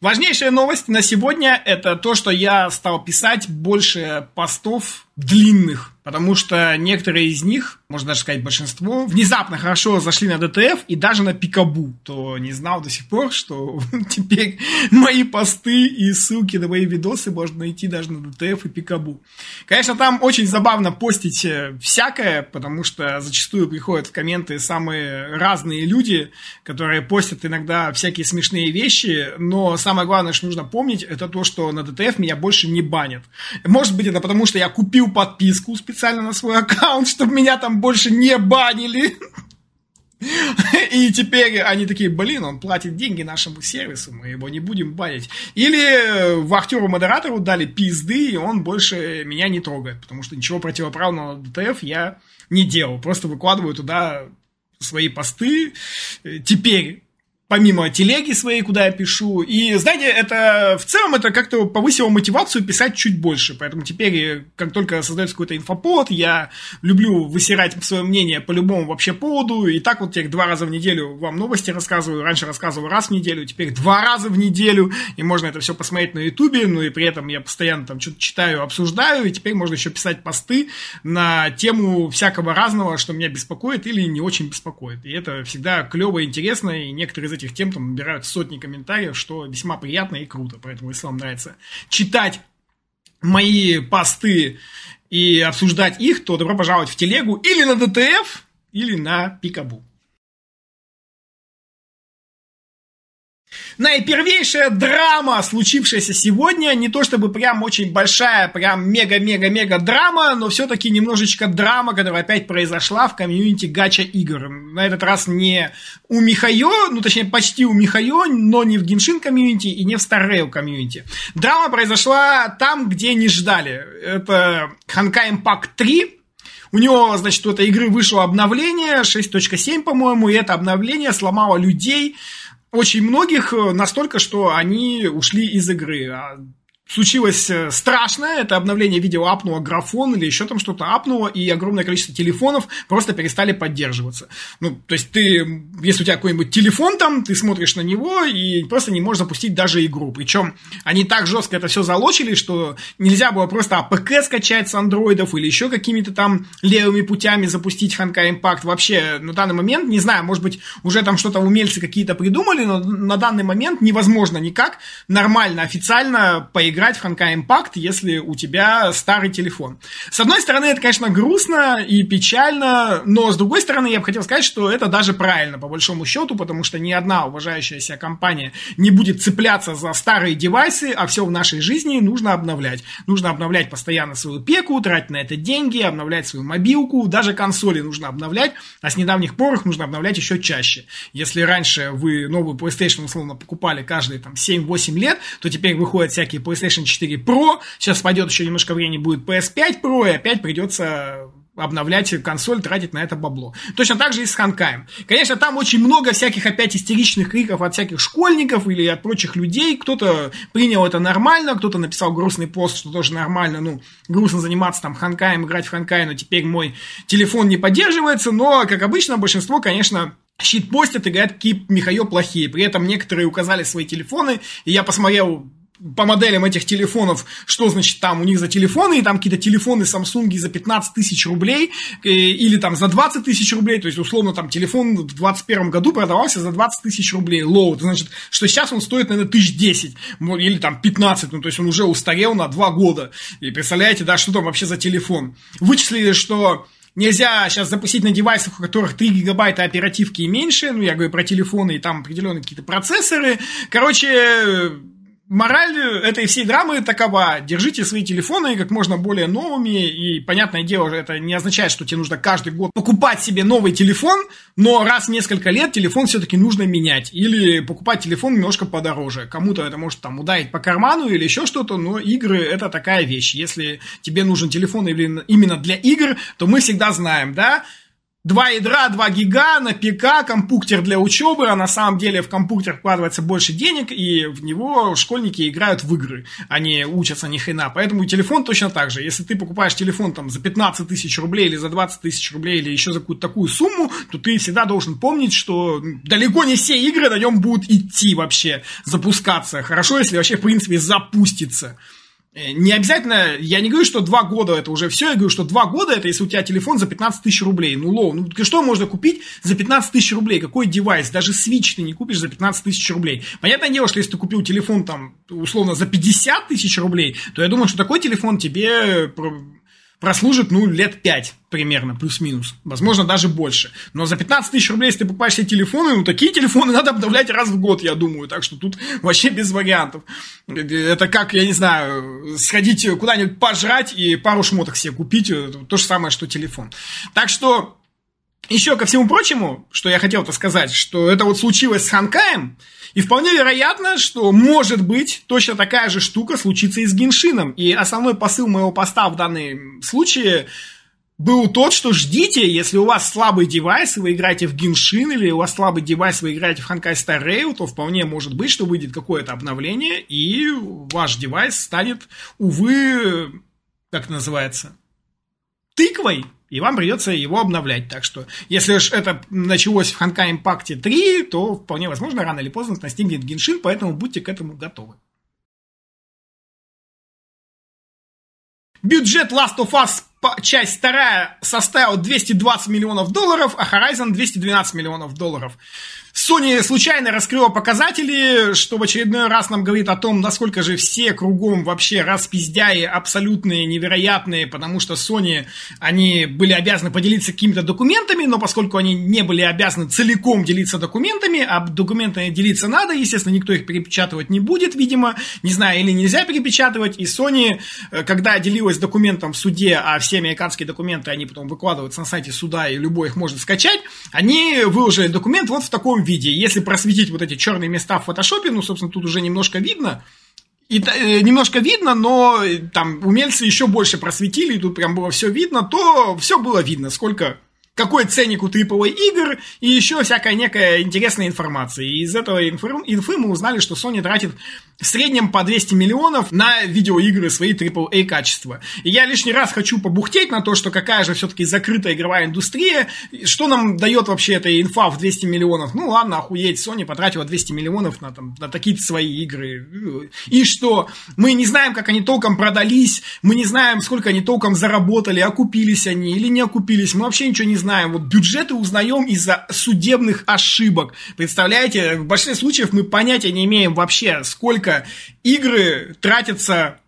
Важнейшая новость на сегодня – это то, что я стал писать больше постов длинных, потому что некоторые из них, можно даже сказать большинство, внезапно хорошо зашли на DTF и даже на Пикабу, кто не знал до сих пор, что теперь мои посты и ссылки на мои видосы можно найти даже на DTF и Пикабу. Конечно, там очень забавно постить э, всякое, потому что зачастую приходят в комменты самые разные люди, которые постят иногда всякие смешные вещи, но самое главное, что нужно помнить, это то, что на DTF меня больше не банят. Может быть, это потому, что я купил подписку специально на свой аккаунт, чтобы меня там больше не банили. И теперь они такие, блин, он платит деньги нашему сервису, мы его не будем банить. Или вахтеру-модератору дали пизды, и он больше меня не трогает, потому что ничего противоправного DTF я не делал. Просто выкладываю туда свои посты. Теперь помимо телеги своей, куда я пишу. И, знаете, это в целом это как-то повысило мотивацию писать чуть больше. Поэтому теперь, как только создается какой-то инфоповод, я люблю высирать свое мнение по любому вообще поводу. И так вот теперь два раза в неделю вам новости рассказываю. Раньше рассказывал раз в неделю, теперь два раза в неделю. И можно это все посмотреть на ютубе. Ну и при этом я постоянно там что-то читаю, обсуждаю. И теперь можно еще писать посты на тему всякого разного, что меня беспокоит или не очень беспокоит. И это всегда клево интересно. И некоторые из этих тем там набирают сотни комментариев, что весьма приятно и круто. Поэтому, если вам нравится читать мои посты и обсуждать их, то добро пожаловать в телегу или на ДТФ, или на Пикабу. Наипервейшая драма, случившаяся сегодня. Не то чтобы прям очень большая, прям мега-мега-мега драма, но все-таки немножечко драма, которая опять произошла в комьюнити гача игр. На этот раз не у miHoYo, ну точнее почти у miHoYo, но не в Genshin комьюнити и не в Star Rail комьюнити. Драма произошла там, где не ждали. Это Honkai Impact 3, у него, значит, у этой игры вышло обновление 6.7, по-моему, и это обновление сломало людей, очень многих э, настолько, что они ушли из игры. А случилось э, страшное, это обновление видимо апнуло графон или еще там что-то апнуло, и огромное количество телефонов просто перестали поддерживаться. Ну, то есть ты, если у тебя какой-нибудь телефон там, ты смотришь на него и просто не можешь запустить даже игру. Причем они так жестко это все залочили, что нельзя было просто APK скачать с андроидов или еще какими-то там левыми путями запустить Honkai Impact. Вообще, на данный момент, не знаю, может быть, уже там что-то умельцы какие-то придумали, но на данный момент невозможно никак нормально, официально поиграть играть в Honkai Impact, если у тебя старый телефон. С одной стороны, это, конечно, грустно и печально, но с другой стороны, я бы хотел сказать, что это даже правильно, по большому счету, потому что ни одна уважающая себя компания не будет цепляться за старые девайсы, а все в нашей жизни нужно обновлять. Нужно обновлять постоянно свою пеку, тратить на это деньги, обновлять свою мобилку, даже консоли нужно обновлять, а с недавних пор их нужно обновлять еще чаще. Если раньше вы новую PlayStation условно покупали каждые там 7-8 лет, то теперь выходят всякие PlayStation PlayStation 4 Pro, сейчас пойдет еще немножко времени, будет PS5 Pro, и опять придется обновлять консоль, тратить на это бабло. Точно так же и с Ханкаем. Конечно, там очень много всяких опять истеричных криков от всяких школьников или от прочих людей. Кто-то принял это нормально, кто-то написал грустный пост, что тоже нормально. Ну, грустно заниматься там Ханкаем, играть в Ханкай, но теперь мой телефон не поддерживается. Но, как обычно, большинство, конечно, щитпостят и говорят, какие Михаил плохие. При этом некоторые указали свои телефоны, и я посмотрел по моделям этих телефонов, что значит там у них за телефоны, и там какие-то телефоны Samsung за 15 тысяч рублей, э, или там за 20 тысяч рублей, то есть, условно, там телефон в 2021 году продавался за 20 тысяч рублей, лол, это значит, что сейчас он стоит, наверное, тысяч 10, или там 15, ну, то есть, он уже устарел на 2 года, и представляете, да, что там вообще за телефон. Вычислили, что Нельзя сейчас запустить на девайсах, у которых 3 гигабайта оперативки и меньше. Ну, я говорю про телефоны и там определенные какие-то процессоры. Короче, Мораль этой всей драмы такова. Держите свои телефоны как можно более новыми. И, понятное дело, это не означает, что тебе нужно каждый год покупать себе новый телефон, но раз в несколько лет телефон все-таки нужно менять. Или покупать телефон немножко подороже. Кому-то это может там ударить по карману или еще что-то, но игры это такая вещь. Если тебе нужен телефон именно для игр, то мы всегда знаем, да, Два ядра, два гига на ПК, компьютер для учебы, а на самом деле в компьютер вкладывается больше денег, и в него школьники играют в игры, они учатся ни хрена. Поэтому телефон точно так же. Если ты покупаешь телефон там за 15 тысяч рублей или за 20 тысяч рублей или еще за какую-то такую сумму, то ты всегда должен помнить, что далеко не все игры на нем будут идти вообще, запускаться. Хорошо, если вообще в принципе запустится. Э, не обязательно, я не говорю, что два года это уже все, я говорю, что два года это если у тебя телефон за 15 тысяч рублей. Ну, лол, ну что можно купить за 15 тысяч рублей? Какой девайс? Даже Switch ты не купишь за 15 тысяч рублей. Понятное дело, что если ты купил телефон там, условно, за 50 тысяч рублей, то я думаю, что такой телефон тебе прослужит, ну, лет 5 примерно, плюс-минус. Возможно, даже больше. Но за 15 тысяч рублей, если ты покупаешь себе телефоны, ну, такие телефоны надо обновлять раз в год, я думаю. Так что тут вообще без вариантов. Это как, я не знаю, сходить куда-нибудь пожрать и пару шмоток себе купить. То же самое, что телефон. Так что, еще ко всему прочему, что я хотел-то сказать, что это вот случилось с Ханкаем, и вполне вероятно, что может быть точно такая же штука случится и с Геншином. И основной посыл моего поста в данном случае был тот, что ждите, если у вас слабый девайс, и вы играете в Геншин, или у вас слабый девайс, вы играете в Ханкай Star Rail, то вполне может быть, что выйдет какое-то обновление, и ваш девайс станет, увы, как называется, тыквой, и вам придется его обновлять. Так что, если уж это началось в Ханка Импакте 3, то вполне возможно, рано или поздно настигнет Геншин, поэтому будьте к этому готовы. Бюджет Last of Us часть вторая составил 220 миллионов долларов, а Horizon 212 миллионов долларов. Sony случайно раскрыла показатели, что в очередной раз нам говорит о том, насколько же все кругом вообще распиздяи абсолютные, невероятные, потому что Sony, они были обязаны поделиться какими-то документами, но поскольку они не были обязаны целиком делиться документами, а документами делиться надо, естественно, никто их перепечатывать не будет, видимо, не знаю, или нельзя перепечатывать, и Sony, э, когда делилась документом в суде, а все американские документы, они потом выкладываются на сайте суда, и любой их может скачать, они выложили документ вот в таком виде. Если просветить вот эти черные места в фотошопе, ну, собственно, тут уже немножко видно, и э, немножко видно, но э, там умельцы еще больше просветили, и тут прям было все видно, то все было видно, сколько какой ценник у AAA игр и еще всякая некая интересная информация. И из этого инфы, инфы мы узнали, что Sony тратит в среднем по 200 миллионов на видеоигры свои AAA качества. И я лишний раз хочу побухтеть на то, что какая же все-таки закрытая игровая индустрия, что нам дает вообще эта инфа в 200 миллионов. Ну ладно, охуеть, Sony потратила 200 миллионов на, там, на такие-то свои игры. И что? Мы не знаем, как они толком продались, мы не знаем, сколько они толком заработали, окупились они или не окупились, мы вообще ничего не знаем знаем. Вот бюджеты узнаем из-за судебных ошибок. Представляете, в большинстве случаев мы понятия не имеем вообще, сколько игры тратятся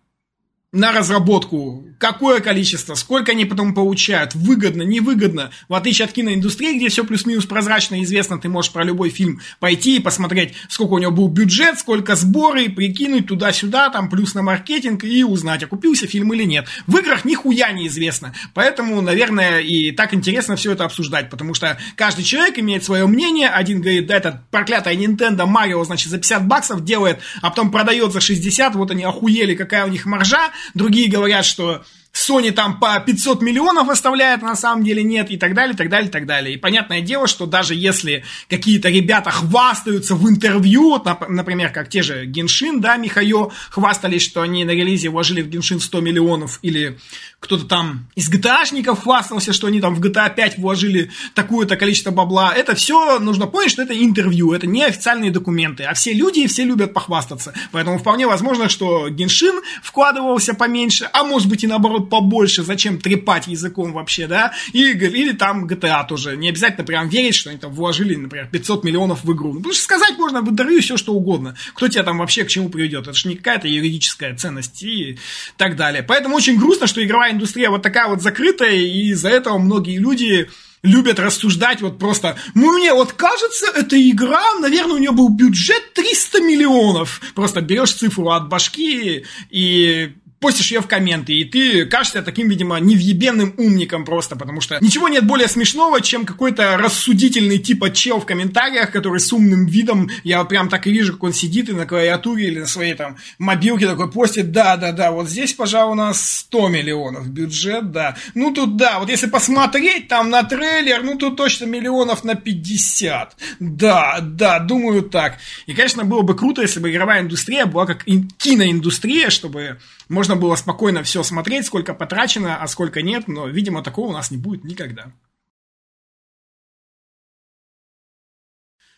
на разработку, какое количество, сколько они потом получают, выгодно, невыгодно. В отличие от киноиндустрии, где все плюс-минус прозрачно известно, ты можешь про любой фильм пойти и посмотреть, сколько у него был бюджет, сколько сборы, прикинуть туда-сюда, там плюс на маркетинг и узнать, окупился фильм или нет. В играх нихуя не известно. Поэтому, наверное, и так интересно все это обсуждать, потому что каждый человек имеет свое мнение. Один говорит, да, этот проклятая Nintendo Mario, значит, за 50 баксов делает, а потом продает за 60, вот они охуели, какая у них маржа другие говорят, что Sony там по 500 миллионов оставляет, на самом деле нет, и так далее, и так далее, и так далее. И понятное дело, что даже если какие-то ребята хвастаются в интервью, вот, например, как те же Геншин, да, Михайо, хвастались, что они на релизе вложили в Геншин 100 миллионов, или кто-то там из GTA-шников хвастался, что они там в GTA 5 вложили такое-то количество бабла. Это все нужно понять, что это интервью, это не официальные документы, а все люди все любят похвастаться. Поэтому вполне возможно, что Геншин вкладывался поменьше, а может быть и наоборот побольше, зачем трепать языком вообще, да, и, или там GTA тоже, не обязательно прям верить, что они там вложили, например, 500 миллионов в игру, ну, потому что сказать можно в интервью все что угодно, кто тебя там вообще к чему приведет, это же не какая-то юридическая ценность и так далее, поэтому очень грустно, что игровая индустрия вот такая вот закрытая, и из-за этого многие люди любят рассуждать вот просто, ну мне вот кажется, эта игра, наверное, у нее был бюджет 300 миллионов. Просто берешь цифру от башки и постишь ее в комменты, и ты кажешься таким, видимо, невъебенным умником просто, потому что ничего нет более смешного, чем какой-то рассудительный типа чел в комментариях, который с умным видом, я прям так и вижу, как он сидит и на клавиатуре или на своей там мобилке такой постит, да-да-да, вот здесь, пожалуй, у нас 100 миллионов бюджет, да. Ну тут да, вот если посмотреть там на трейлер, ну тут точно миллионов на 50. Да, да, думаю так. И, конечно, было бы круто, если бы игровая индустрия была как киноиндустрия, чтобы можно было спокойно все смотреть, сколько потрачено, а сколько нет, но, видимо, такого у нас не будет никогда.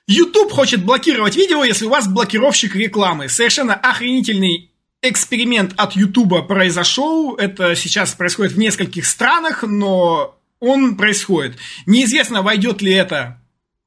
YouTube хочет блокировать видео, если у вас блокировщик рекламы. Совершенно охренительный эксперимент от YouTube произошел. Это сейчас происходит в нескольких странах, но он происходит. Неизвестно, войдет ли это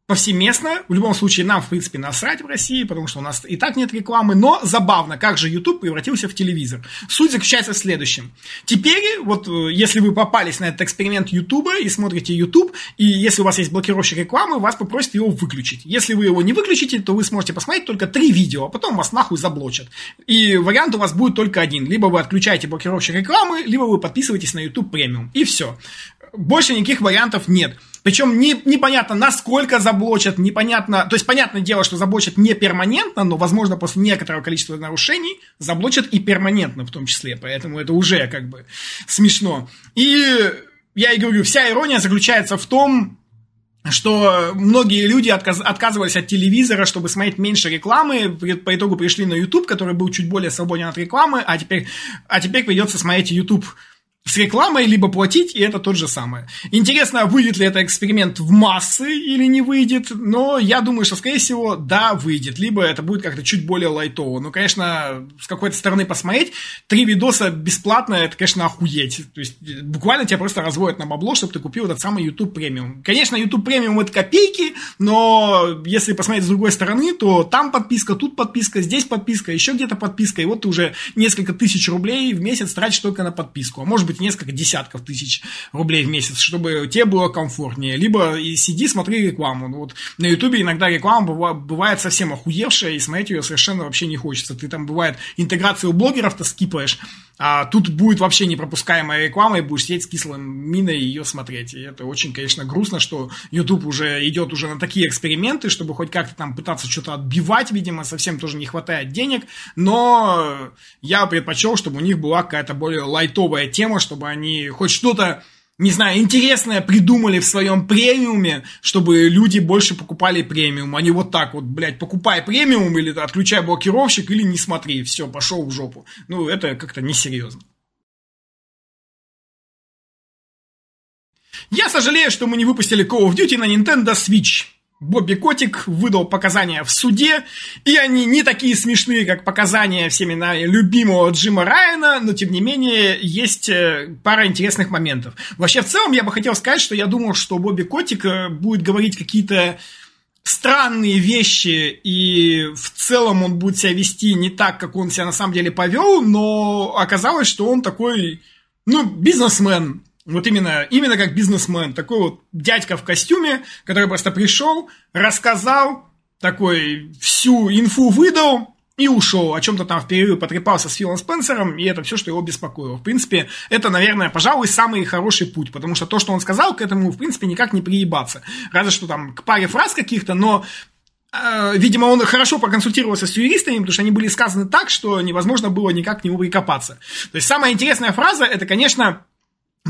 повсеместно. В любом случае, нам, в принципе, насрать в России, потому что у нас и так нет рекламы. Но забавно, как же YouTube превратился в телевизор. Суть заключается в следующем. Теперь, вот э, если вы попались на этот эксперимент YouTube и смотрите YouTube, и если у вас есть блокировщик рекламы, вас попросят его выключить. Если вы его не выключите, то вы сможете посмотреть только три видео, а потом вас нахуй заблочат. И вариант у вас будет только один. Либо вы отключаете блокировщик рекламы, либо вы подписываетесь на YouTube премиум. И все. Больше никаких вариантов нет. Причем не, непонятно, насколько заблочат, непонятно... То есть, понятное дело, что заблочат не перманентно, но, возможно, после некоторого количества нарушений заблочат и перманентно в том числе. Поэтому это уже как бы смешно. И я и говорю, вся ирония заключается в том, что многие люди отказ, отказывались от телевизора, чтобы смотреть меньше рекламы, по итогу пришли на YouTube, который был чуть более свободен от рекламы, а теперь, а теперь придется смотреть YouTube с рекламой, либо платить, и это тот же самое. Интересно, выйдет ли это эксперимент в массы или не выйдет, но я думаю, что, скорее всего, да, выйдет, либо это будет как-то чуть более лайтово. Но, конечно, с какой-то стороны посмотреть, три видоса бесплатно, это, конечно, охуеть. То есть, буквально тебя просто разводят на бабло, чтобы ты купил этот самый YouTube премиум. Конечно, YouTube премиум это копейки, но если посмотреть с другой стороны, то там подписка, тут подписка, здесь подписка, еще где-то подписка, и вот ты уже несколько тысяч рублей в месяц тратишь только на подписку. А может быть, несколько десятков тысяч рублей в месяц, чтобы тебе было комфортнее. Либо и сиди, смотри рекламу. Ну, вот на Ютубе иногда реклама бывает совсем охуевшая, и смотреть ее совершенно вообще не хочется. Ты там, бывает, интеграцию блогеров-то скипаешь, а тут будет вообще непропускаемая реклама, и будешь сидеть с кислым миной ее смотреть. И это очень, конечно, грустно, что YouTube уже идет уже на такие эксперименты, чтобы хоть как-то там пытаться что-то отбивать, видимо, совсем тоже не хватает денег, но я предпочел, чтобы у них была какая-то более лайтовая тема, чтобы они хоть что-то не знаю, интересное придумали в своем премиуме, чтобы люди больше покупали премиум, а не вот так вот, блядь, покупай премиум или отключай блокировщик или не смотри, все, пошел в жопу. Ну, это как-то несерьезно. Я сожалею, что мы не выпустили Call of Duty на Nintendo Switch. Бобби Котик выдал показания в суде, и они не такие смешные, как показания всеми на любимого Джима Райана, но тем не менее есть э, пара интересных моментов. Вообще, в целом, я бы хотел сказать, что я думал, что Бобби Котик э, будет говорить какие-то странные вещи, и в целом он будет себя вести не так, как он себя на самом деле повел, но оказалось, что он такой, ну, бизнесмен, вот именно, именно как бизнесмен, такой вот дядька в костюме, который просто пришел, рассказал, такой всю инфу выдал, и ушел, о чем-то там в перерыве потрепался с Филом Спенсером, и это все, что его беспокоило. В принципе, это, наверное, пожалуй, самый хороший путь, потому что то, что он сказал, к этому, в принципе, никак не приебаться. Разве что там к паре фраз каких-то, но э, Видимо, он хорошо проконсультировался с юристами, потому что они были сказаны так, что невозможно было никак к нему прикопаться. То есть самая интересная фраза, это, конечно,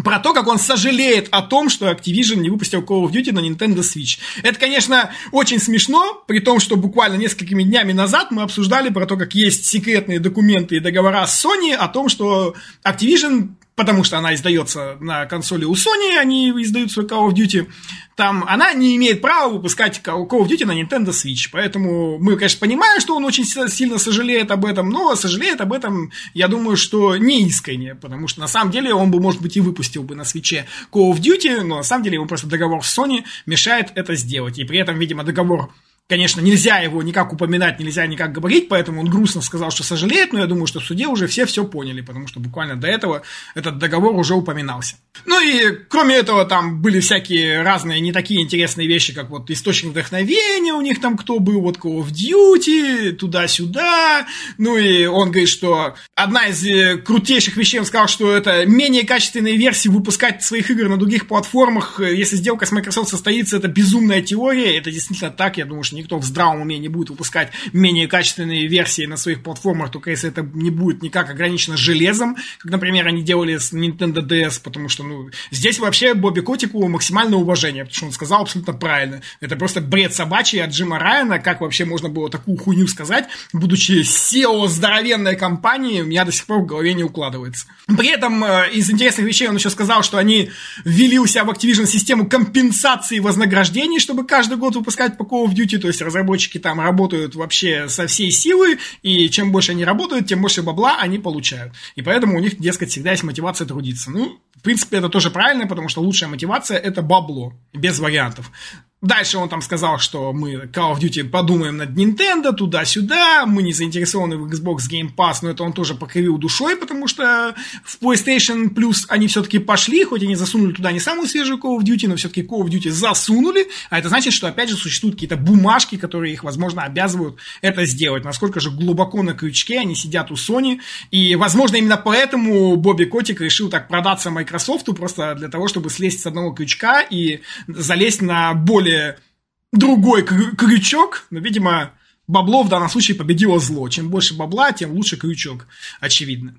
про то, как он сожалеет о том, что Activision не выпустил Call of Duty на Nintendo Switch. Это, конечно, очень смешно, при том, что буквально несколькими днями назад мы обсуждали про то, как есть секретные документы и договора с Sony о том, что Activision потому что она издается на консоли у Sony, они издают свой Call of Duty, там она не имеет права выпускать Call of Duty на Nintendo Switch. Поэтому мы, конечно, понимаем, что он очень сильно сожалеет об этом, но сожалеет об этом, я думаю, что не искренне, потому что на самом деле он бы, может быть, и выпустил бы на Switch Call of Duty, но на самом деле ему просто договор с Sony мешает это сделать. И при этом, видимо, договор Конечно, нельзя его никак упоминать, нельзя никак говорить, поэтому он грустно сказал, что сожалеет, но я думаю, что в суде уже все все поняли, потому что буквально до этого этот договор уже упоминался. Ну и кроме этого там были всякие разные не такие интересные вещи, как вот источник вдохновения у них там кто был, вот Call of Duty, туда-сюда. Ну и он говорит, что одна из э, крутейших вещей, он сказал, что это менее качественные версии выпускать своих игр на других платформах, э, если сделка с Microsoft состоится, это безумная теория, это действительно так, я думаю, что никто в здравом уме не будет выпускать менее качественные версии на своих платформах, только если это не будет никак ограничено железом, как, например, они делали с Nintendo DS, потому что, ну, здесь вообще Бобби Котику максимальное уважение, потому что он сказал абсолютно правильно. Это просто бред собачий от Джима Райана, как вообще можно было такую хуйню сказать, будучи SEO здоровенной компании, у меня до сих пор в голове не укладывается. При этом э, из интересных вещей он еще сказал, что они ввели у себя в Activision систему компенсации вознаграждений, чтобы каждый год выпускать по Call of Duty, то есть разработчики там работают вообще со всей силы, и чем больше они работают, тем больше бабла они получают. И поэтому у них, дескать, всегда есть мотивация трудиться. Ну, в принципе, это тоже правильно, потому что лучшая мотивация – это бабло, без вариантов. Дальше он там сказал, что мы Call of Duty подумаем над Nintendo, туда-сюда, мы не заинтересованы в Xbox Game Pass, но это он тоже покривил душой, потому что в PlayStation Plus они все-таки пошли, хоть они засунули туда не самую свежую Call of Duty, но все-таки Call of Duty засунули, а это значит, что опять же существуют какие-то бумажки, которые их, возможно, обязывают это сделать. Насколько же глубоко на крючке они сидят у Sony, и, возможно, именно поэтому Бобби Котик решил так продаться Microsoft, просто для того, чтобы слезть с одного крючка и залезть на более более другой крючок, но, видимо, бабло в данном случае победило зло. Чем больше бабла, тем лучше крючок, очевидно.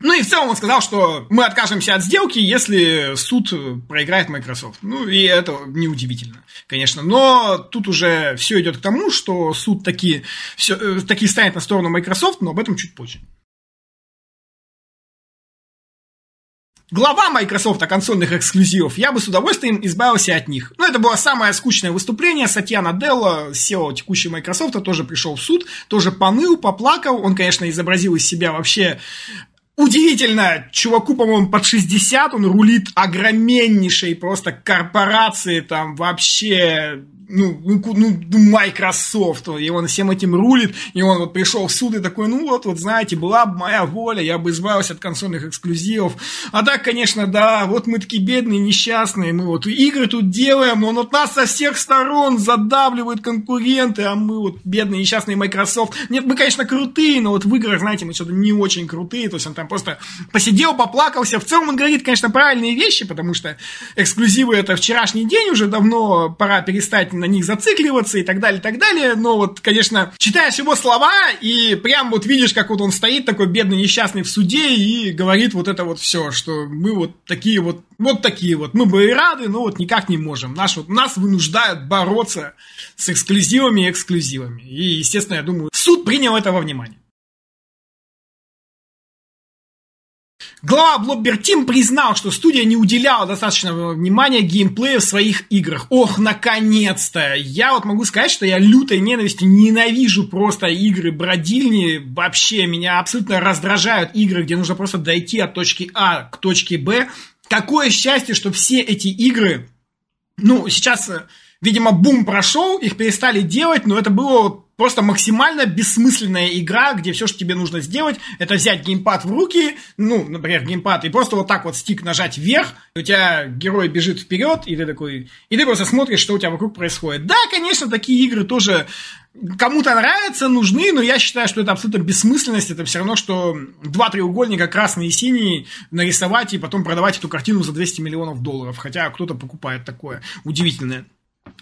Ну и в целом он сказал, что мы откажемся от сделки, если суд проиграет Microsoft. Ну и это неудивительно, конечно. Но тут уже все идет к тому, что суд таки, все, э, таки станет на сторону Microsoft, но об этом чуть позже. Глава Microsoft консольных эксклюзивов, я бы с удовольствием избавился от них. Но это было самое скучное выступление. Сатья Наделла, SEO текущей Microsoft, тоже пришел в суд, тоже поныл, поплакал. Он, конечно, изобразил из себя вообще Удивительно, чуваку, по-моему, под 60, он рулит огромнейшей просто корпорации, там вообще ну, ну, ну, Microsoft, и он всем этим рулит, и он вот пришел в суд и такой, ну вот, вот знаете, была бы моя воля, я бы избавился от консольных эксклюзивов. А так, конечно, да, вот мы такие бедные, несчастные, мы вот игры тут делаем, но он от нас со всех сторон задавливают конкуренты, а мы вот бедные, несчастные Microsoft. Нет, мы, конечно, крутые, но вот в играх, знаете, мы что-то не очень крутые, то есть он там просто посидел, поплакался. В целом он говорит, конечно, правильные вещи, потому что эксклюзивы это вчерашний день, уже давно пора перестать на них зацикливаться и так далее, и так далее. Но вот, конечно, читаешь его слова и прям вот видишь, как вот он стоит такой бедный, несчастный в суде и говорит вот это вот все, что мы вот такие вот, вот такие вот. Мы бы и рады, но вот никак не можем. Наш, вот, нас вынуждают бороться с эксклюзивами и эксклюзивами. И, естественно, я думаю, суд принял это во внимание. Глава Blobber Team признал, что студия не уделяла достаточного внимания геймплею в своих играх. Ох, наконец-то! Я вот могу сказать, что я лютой ненавистью ненавижу просто игры бродильни. Вообще, меня абсолютно раздражают игры, где нужно просто дойти от точки А к точке Б. Какое счастье, что все эти игры... Ну, сейчас, видимо, бум прошел, их перестали делать, но это было просто максимально бессмысленная игра, где все, что тебе нужно сделать, это взять геймпад в руки, ну, например, геймпад, и просто вот так вот стик нажать вверх, у тебя герой бежит вперед, и ты такой, и ты просто смотришь, что у тебя вокруг происходит. Да, конечно, такие игры тоже кому-то нравятся, нужны, но я считаю, что это абсолютно бессмысленность. Это все равно, что два треугольника красный и синий нарисовать и потом продавать эту картину за 200 миллионов долларов. Хотя кто-то покупает такое удивительное.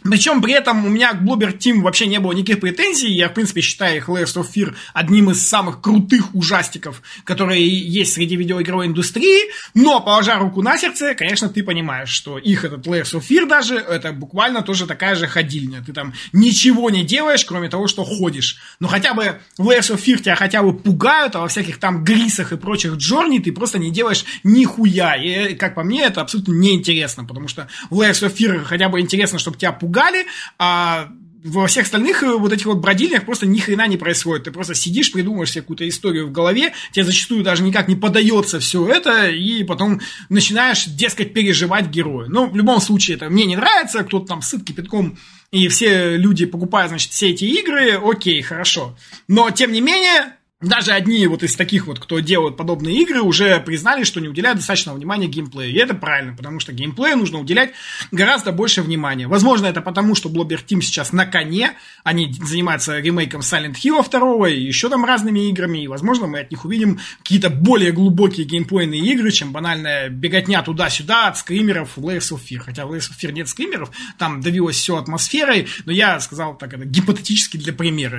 Причем при этом у меня к Bloober Team вообще не было никаких претензий. Я, в принципе, считаю их Layers of Fear одним из самых крутых ужастиков, которые есть среди видеоигровой индустрии. Но, положа руку на сердце, конечно, ты понимаешь, что их этот Layers of Fear даже, это буквально тоже такая же ходильня. Ты там ничего не делаешь, кроме того, что ходишь. Но хотя бы в Layers of Fear тебя хотя бы пугают, а во всяких там грисах и прочих джорни ты просто не делаешь нихуя. И, как по мне, это абсолютно неинтересно, потому что в Layers of Fear хотя бы интересно, чтобы тебя пугали, а во всех остальных э, вот этих вот бродильнях просто ни хрена не происходит. Ты просто сидишь, придумываешь себе какую-то историю в голове, тебе зачастую даже никак не подается все это, и потом начинаешь, дескать, переживать героя. Ну, в любом случае, это мне не нравится, кто-то там сыт кипятком, и все люди покупают, значит, все эти игры, окей, хорошо. Но, тем не менее, даже одни вот из таких вот, кто делают подобные игры, уже признали, что не уделяют достаточно внимания геймплею. И это правильно, потому что геймплею нужно уделять гораздо больше внимания. Возможно, это потому, что Blobber Team сейчас на коне, они занимаются ремейком Silent Hill 2 и еще там разными играми, и, возможно, мы от них увидим какие-то более глубокие геймплейные игры, чем банальная беготня туда-сюда от скримеров Layers of Fear. Хотя в Layers of Fear нет скримеров, там давилось все атмосферой, но я сказал так, это гипотетически для примера.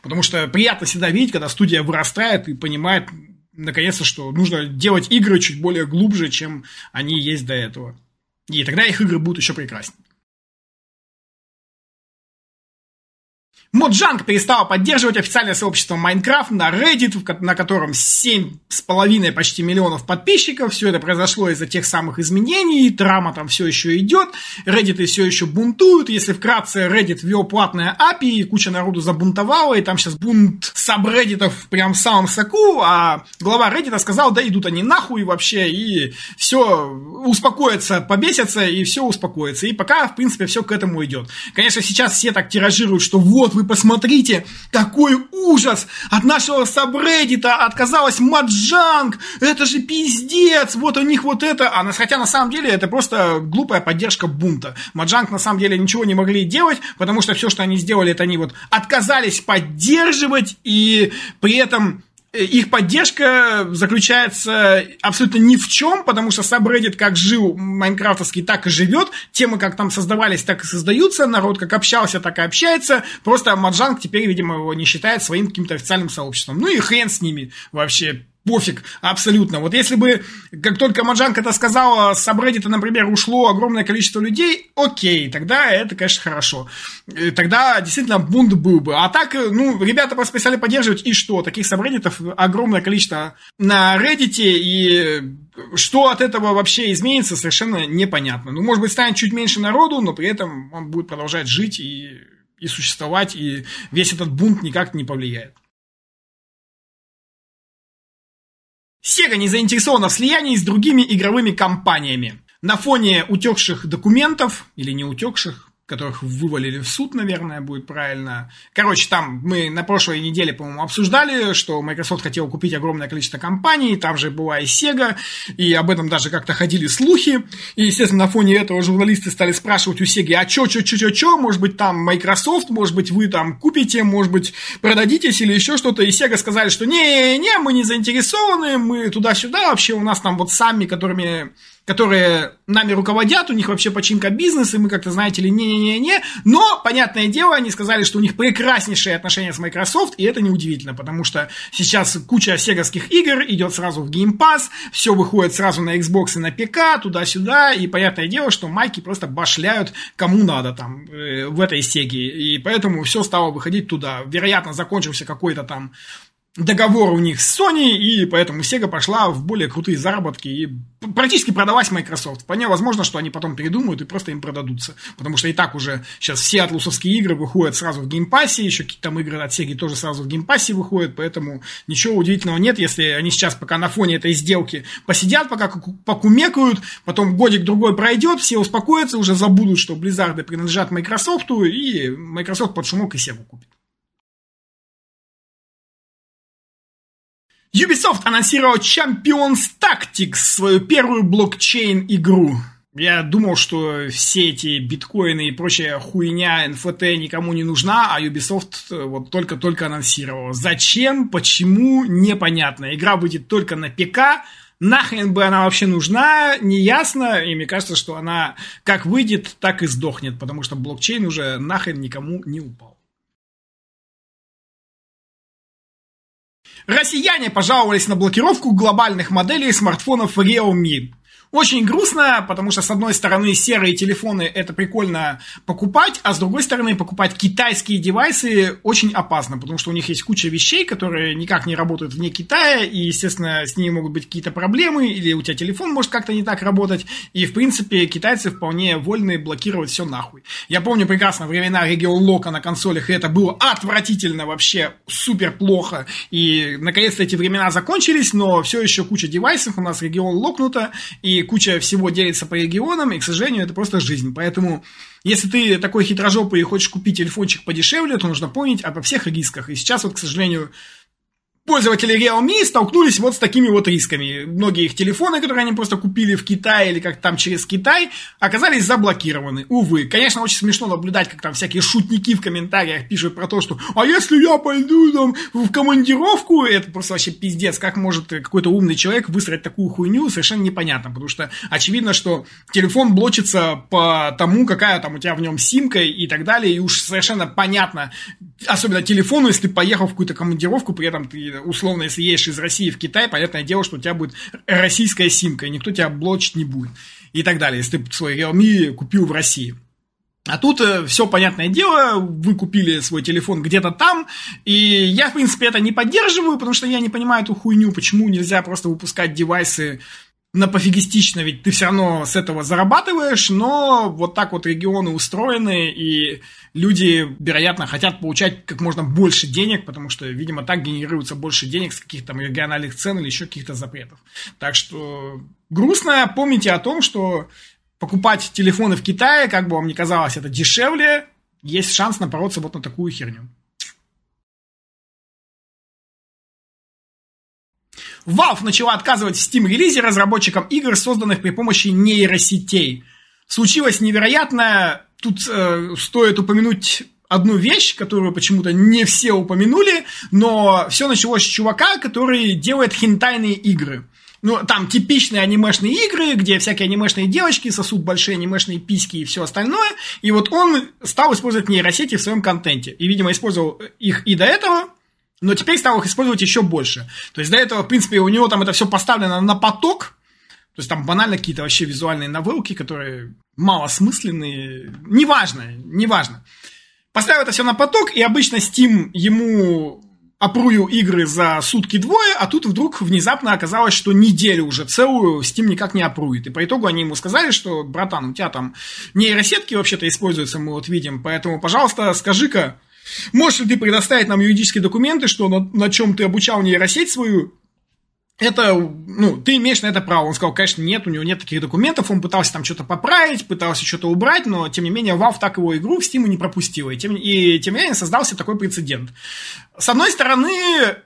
Потому что приятно всегда видеть, когда студия студия вырастает и понимает, наконец-то, что нужно делать игры чуть более глубже, чем они есть до этого. И тогда их игры будут еще прекраснее. Моджанг перестал поддерживать официальное сообщество Майнкрафт на Reddit, на котором 7,5 почти миллионов подписчиков. Все это произошло из-за тех самых изменений. Драма там все еще идет. Reddit все еще бунтуют. Если вкратце, Reddit ввел платное API, и куча народу забунтовала, и там сейчас бунт сабреддитов прям в самом соку, а глава Reddit сказал, да идут они нахуй вообще, и все успокоится, побесятся, и все успокоится. И пока, в принципе, все к этому идет. Конечно, сейчас все так тиражируют, что вот вы посмотрите, какой ужас! От нашего сабреддита отказалась Маджанг! Это же пиздец! Вот у них вот это! А хотя на самом деле это просто глупая поддержка бунта. Маджанг на самом деле ничего не могли делать, потому что все, что они сделали, это они вот отказались поддерживать и при этом их поддержка заключается абсолютно ни в чем, потому что сабреддит как жил майнкрафтовский, так и живет. Темы как там создавались, так и создаются. Народ как общался, так и общается. Просто Mojang теперь, видимо, его не считает своим каким-то официальным сообществом. Ну и хрен с ними вообще пофиг абсолютно. Вот если бы, как только Mojang это сказала, с Reddit, например, ушло огромное количество людей, окей, тогда это, конечно, хорошо. Э, тогда действительно бунт был бы. А так, э, ну, ребята просто перестали поддерживать, и что? Таких сабреддитов огромное количество на Reddit, и что от этого вообще изменится, совершенно непонятно. Ну, может быть, станет чуть меньше народу, но при этом он будет продолжать жить и, и существовать, и весь этот бунт никак не повлияет. Sega не заинтересована в слиянии с другими игровыми компаниями. На фоне утекших документов, или не утекших, которых вывалили в суд, наверное, будет правильно. Короче, там мы на прошлой неделе, по-моему, обсуждали, что Microsoft хотел купить огромное количество компаний, там же была и Sega, и об этом даже как-то ходили слухи. И, естественно, на фоне этого журналисты стали спрашивать у Sega, а чё, чё, чё, чё, чё, может быть, там Microsoft, может быть, вы там купите, может быть, продадитесь или еще что-то. И Sega сказали, что не-не, мы не заинтересованы, мы туда-сюда, вообще у нас там вот сами, которыми которые нами руководят, у них вообще починка бизнеса, и мы как-то, знаете ли, не-не-не-не. Но, понятное дело, они сказали, что у них прекраснейшие отношения с Microsoft, и это неудивительно, потому что сейчас куча сеговских игр идет сразу в Game Pass, все выходит сразу на Xbox и на ПК, туда-сюда, и понятное дело, что майки просто башляют кому надо там э, в этой сеге, и поэтому все стало выходить туда. Вероятно, закончился какой-то там договор у них с Sony, и поэтому Sega пошла в более крутые заработки и практически продалась Microsoft. Вполне возможно, что они потом передумают и просто им продадутся. Потому что и так уже сейчас все атлусовские игры выходят сразу в Game Pass е, еще какие-то там игры от Sega тоже сразу в Game Pass е выходят, поэтому ничего удивительного нет, если они сейчас пока на фоне этой сделки посидят, пока покумекают, потом годик-другой пройдет, все успокоятся, уже забудут, что Blizzard принадлежат Microsoft, и Microsoft под шумок и Sega купит. Ubisoft анонсировал Champions Tactics, свою первую блокчейн-игру. Я думал, что все эти биткоины и прочая хуйня NFT никому не нужна, а Ubisoft э, вот только-только анонсировал. Зачем, почему, непонятно. Игра будет только на ПК, нахрен бы она вообще нужна, неясно, и мне кажется, что она как выйдет, так и сдохнет, потому что блокчейн уже нахрен никому не упал. Россияне пожаловались на блокировку глобальных моделей смартфонов Realme. Очень грустно, потому что, с одной стороны, серые телефоны это прикольно покупать, а с другой стороны, покупать китайские девайсы очень опасно, потому что у них есть куча вещей, которые никак не работают вне Китая, и, естественно, с ними могут быть какие-то проблемы, или у тебя телефон может как-то не так работать, и, в принципе, китайцы вполне вольны блокировать все нахуй. Я помню прекрасно времена регион лока на консолях, и это было отвратительно вообще, супер плохо, и, наконец-то, эти времена закончились, но все еще куча девайсов у нас регион локнуто, и куча всего делится по регионам, и, к сожалению, это просто жизнь. Поэтому, если ты такой хитрожопый и хочешь купить телефончик подешевле, то нужно помнить обо всех рисках. И сейчас вот, к сожалению, пользователи Realme столкнулись вот с такими вот рисками. Многие их телефоны, которые они просто купили в Китае или как там через Китай, оказались заблокированы. Увы. Конечно, очень смешно наблюдать, как там всякие шутники в комментариях пишут про то, что «А если я пойду там в командировку?» Это просто вообще пиздец. Как может какой-то умный человек выстроить такую хуйню, совершенно непонятно. Потому что очевидно, что телефон блочится по тому, какая там у тебя в нем симка и так далее. И уж совершенно понятно, особенно телефону, если ты поехал в какую-то командировку, при этом ты условно, если едешь из России в Китай, понятное дело, что у тебя будет российская симка, и никто тебя блочить не будет. И так далее, если ты свой Realme купил в России. А тут э, все понятное дело, вы купили свой телефон где-то там, и я, в принципе, это не поддерживаю, потому что я не понимаю эту хуйню, почему нельзя просто выпускать девайсы на пофигистично, ведь ты все равно с этого зарабатываешь, но вот так вот регионы устроены, и люди, вероятно, хотят получать как можно больше денег, потому что, видимо, так генерируется больше денег с каких-то региональных цен или еще каких-то запретов. Так что грустно, помните о том, что покупать телефоны в Китае, как бы вам ни казалось, это дешевле, есть шанс напороться вот на такую херню. Valve начала отказывать в Steam-релизе разработчикам игр, созданных при помощи нейросетей. Случилось невероятное. Тут э, стоит упомянуть одну вещь, которую почему-то не все упомянули, но все началось с чувака, который делает хентайные игры. Ну, там типичные анимешные игры, где всякие анимешные девочки сосут большие анимешные письки и все остальное. И вот он стал использовать нейросети в своем контенте. И, видимо, использовал их и до этого, но теперь стал их использовать еще больше. То есть до этого, в принципе, у него там это все поставлено на поток, то есть там банально какие-то вообще визуальные новелки, которые малосмысленные. Неважно, неважно. Поставил это все на поток, и обычно Steam ему опрую игры за сутки двое, а тут вдруг внезапно оказалось, что неделю уже целую Steam никак не опрует. И по итогу они ему сказали, что, братан, у тебя там нейросетки вообще-то используются, мы вот видим, поэтому, пожалуйста, скажи-ка, Можешь ли ты предоставить нам юридические документы, что на, на чем ты обучал нейросеть свою, это, ну, ты имеешь на это право. Он сказал, конечно, нет, у него нет таких документов, он пытался там что-то поправить, пытался что-то убрать, но, тем не менее, Valve так его игру в Steam не пропустила, и тем, и, тем не менее, создался такой прецедент. С одной стороны,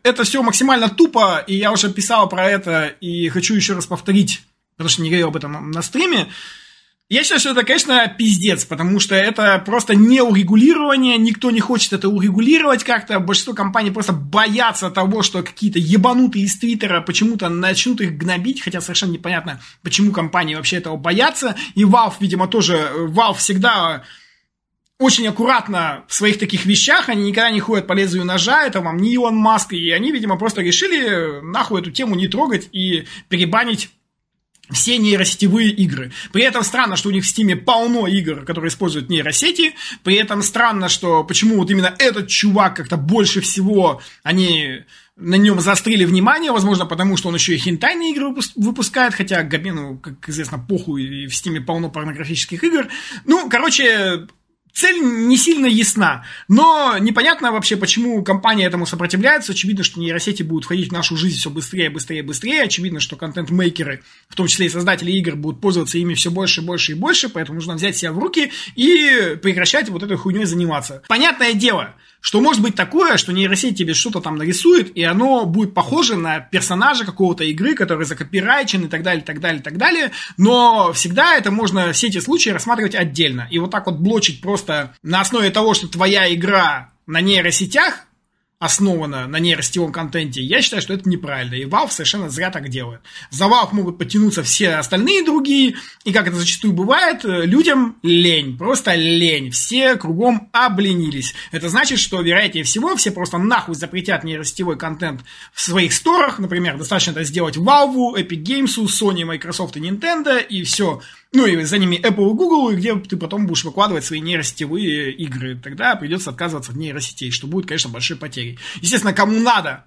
это все максимально тупо, и я уже писал про это, и хочу еще раз повторить, потому что не говорил об этом на стриме, я считаю, что это, конечно, пиздец, потому что это просто не урегулирование, никто не хочет это урегулировать как-то, большинство компаний просто боятся того, что какие-то ебанутые из Твиттера почему-то начнут их гнобить, хотя совершенно непонятно, почему компании вообще этого боятся, и Valve, видимо, тоже, Valve всегда очень аккуратно в своих таких вещах, они никогда не ходят по лезвию ножа, это вам не Илон Маск, и они, видимо, просто решили нахуй эту тему не трогать и перебанить все нейросетевые игры. При этом странно, что у них в Стиме полно игр, которые используют нейросети. При этом странно, что почему вот именно этот чувак как-то больше всего они на нем заострили внимание, возможно, потому что он еще и хентайные игры выпускает, хотя Габену, как известно, похуй, и в Стиме полно порнографических игр. Ну, короче, Цель не сильно ясна, но непонятно вообще, почему компания этому сопротивляется. Очевидно, что нейросети будут входить в нашу жизнь все быстрее, быстрее, быстрее. Очевидно, что контент-мейкеры, в том числе и создатели игр, будут пользоваться ими все больше, больше и больше, поэтому нужно взять себя в руки и прекращать вот этой хуйней заниматься. Понятное дело, что может быть такое, что нейросеть тебе что-то там нарисует, и оно будет похоже на персонажа какого-то игры, который закопирайчен и так далее, так далее, так далее. Но всегда это можно, все эти случаи рассматривать отдельно. И вот так вот блочить просто на основе того, что твоя игра на нейросетях, основана на нейросетевом контенте, я считаю, что это неправильно. И Valve совершенно зря так делает. За Valve могут подтянуться все остальные другие, и как это зачастую бывает, э, людям лень, просто лень. Все кругом обленились. Это значит, что, вероятнее всего, все просто нахуй запретят нейросетевой контент в своих сторах. Например, достаточно это сделать Valve, Epic Games, Sony, Microsoft и Nintendo, и все. Ну и за ними Apple и Google, где ты потом будешь выкладывать свои нейросетевые игры. Тогда придется отказываться от нейросетей, что будет, конечно, большой потерей. Естественно, кому надо,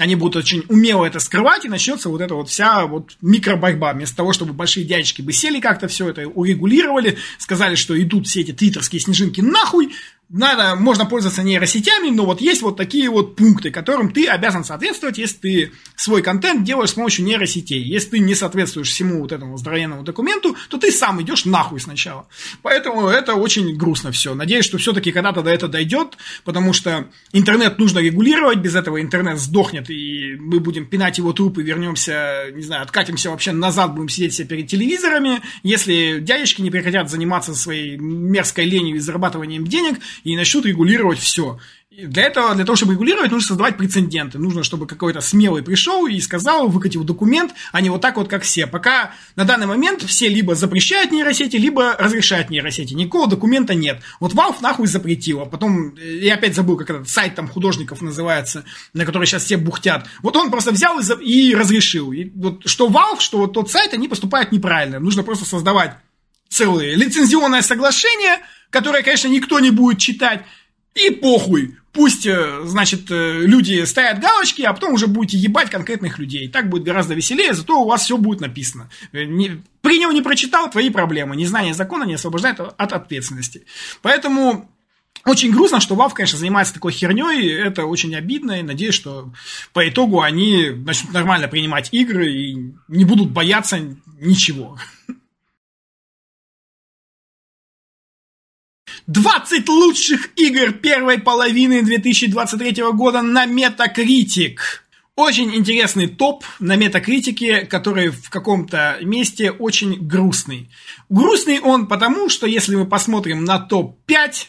они будут очень умело это скрывать, и начнется вот эта вот вся вот микроборьба. Вместо того, чтобы большие дядечки бы сели как-то все это урегулировали, сказали, что идут все эти твиттерские снежинки нахуй, надо, можно пользоваться нейросетями, но вот есть вот такие вот пункты, которым ты обязан соответствовать, если ты свой контент делаешь с помощью нейросетей. Если ты не соответствуешь всему вот этому здоровенному документу, то ты сам идешь нахуй сначала. Поэтому это очень грустно все. Надеюсь, что все-таки когда-то до этого дойдет, потому что интернет нужно регулировать, без этого интернет сдохнет, и мы будем пинать его труп и вернемся, не знаю, откатимся вообще назад, будем сидеть все перед телевизорами. Если дядечки не прекратят заниматься своей мерзкой ленью и зарабатыванием денег, и начнут регулировать все. Для этого, для того, чтобы регулировать, нужно создавать прецеденты. Нужно, чтобы какой-то смелый пришел и сказал, выкатил документ, а не вот так вот, как все. Пока на данный момент все либо запрещают нейросети, либо разрешают нейросети. Никакого документа нет. Вот Valve нахуй запретила. Потом, э, я опять забыл, как этот сайт там художников называется, на который сейчас все бухтят. Вот он просто взял и, и разрешил. И вот что Valve, что вот тот сайт, они поступают неправильно. Нужно просто создавать целые лицензионное соглашение, которое, конечно, никто не будет читать, и похуй. Пусть, э, значит, э, люди ставят галочки, а потом уже будете ебать конкретных людей. Так будет гораздо веселее, зато у вас все будет написано. Э, не, принял, не прочитал, твои проблемы. Незнание закона не освобождает от ответственности. Поэтому очень грустно, что Valve, конечно, занимается такой херней, это очень обидно, и надеюсь, что по итогу они начнут нормально принимать игры и не будут бояться ничего. 20 лучших игр первой половины 2023 года на Metacritic. Очень интересный топ на метакритике, который в каком-то месте очень грустный. Грустный он потому, что если мы посмотрим на топ-5,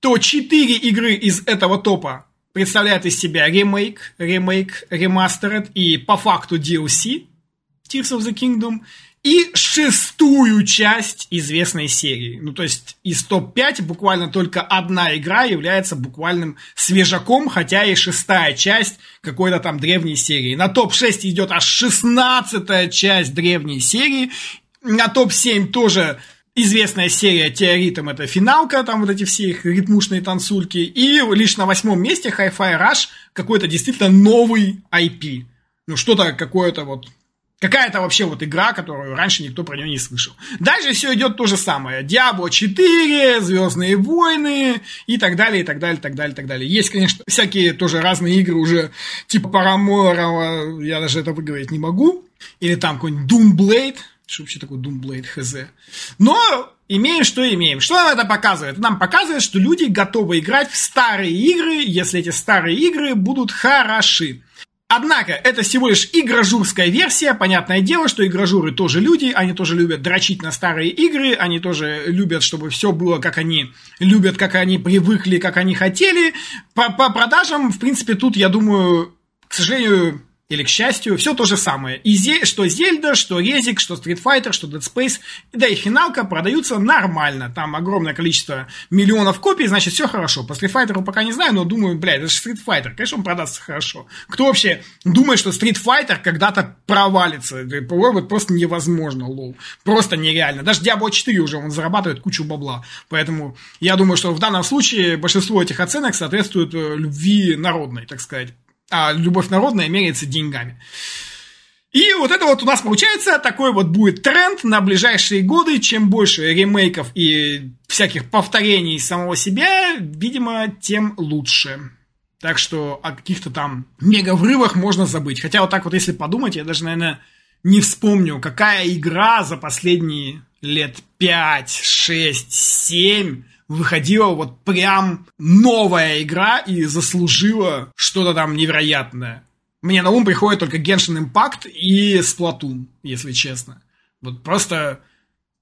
то 4 игры из этого топа представляют из себя ремейк, ремейк, ремастеред и по факту DLC Tears of the Kingdom – и шестую часть известной серии. Ну, то есть из топ-5 буквально только одна игра является буквальным свежаком, хотя и шестая часть какой-то там древней серии. На топ-6 идет аж шестнадцатая часть древней серии. На топ-7 тоже известная серия Теоритом, это финалка, там вот эти все их ритмушные танцульки. И лишь на восьмом месте Hi-Fi Rush какой-то действительно новый IP. Ну, что-то какое-то вот Какая-то вообще вот игра, которую раньше никто про нее не слышал. Дальше все идет то же самое. Diablo 4, Звездные войны и так далее, и так далее, и так далее, и так далее. Есть, конечно, всякие тоже разные игры уже, типа Paramore, я даже это выговорить не могу. Или там какой-нибудь Doomblade. Что вообще такое Doomblade, хз. Но имеем, что имеем. Что нам это показывает? Нам показывает, что люди готовы играть в старые игры, если эти старые игры будут хороши. Однако, это всего лишь игражурская версия. Понятное дело, что игражуры тоже люди, они тоже любят дрочить на старые игры, они тоже любят, чтобы все было, как они любят, как они привыкли, как они хотели. По, по продажам, в принципе, тут, я думаю, к сожалению, или, к счастью, все то же самое. И зе, что Зельда, что Резик, что Street Fighter, что Dead Space, да и финалка продаются нормально. Там огромное количество миллионов копий, значит, все хорошо. По Street Fighter пока не знаю, но думаю, блядь, это же Street Fighter, конечно, он продастся хорошо. Кто вообще думает, что Street Fighter когда-то провалится? Это просто невозможно, лол. Просто нереально. Даже Diablo 4 уже он зарабатывает кучу бабла. Поэтому я думаю, что в данном случае большинство этих оценок соответствует э, любви народной, так сказать а любовь народная меряется деньгами. И вот это вот у нас получается такой вот будет тренд на ближайшие годы. Чем больше ремейков и всяких повторений самого себя, видимо, тем лучше. Так что о каких-то там мега-врывах можно забыть. Хотя вот так вот, если подумать, я даже, наверное, не вспомню, какая игра за последние лет 5, 6, 7 выходила вот прям новая игра и заслужила что-то там невероятное. Мне на ум приходит только Genshin Impact и Splatoon, если честно. Вот просто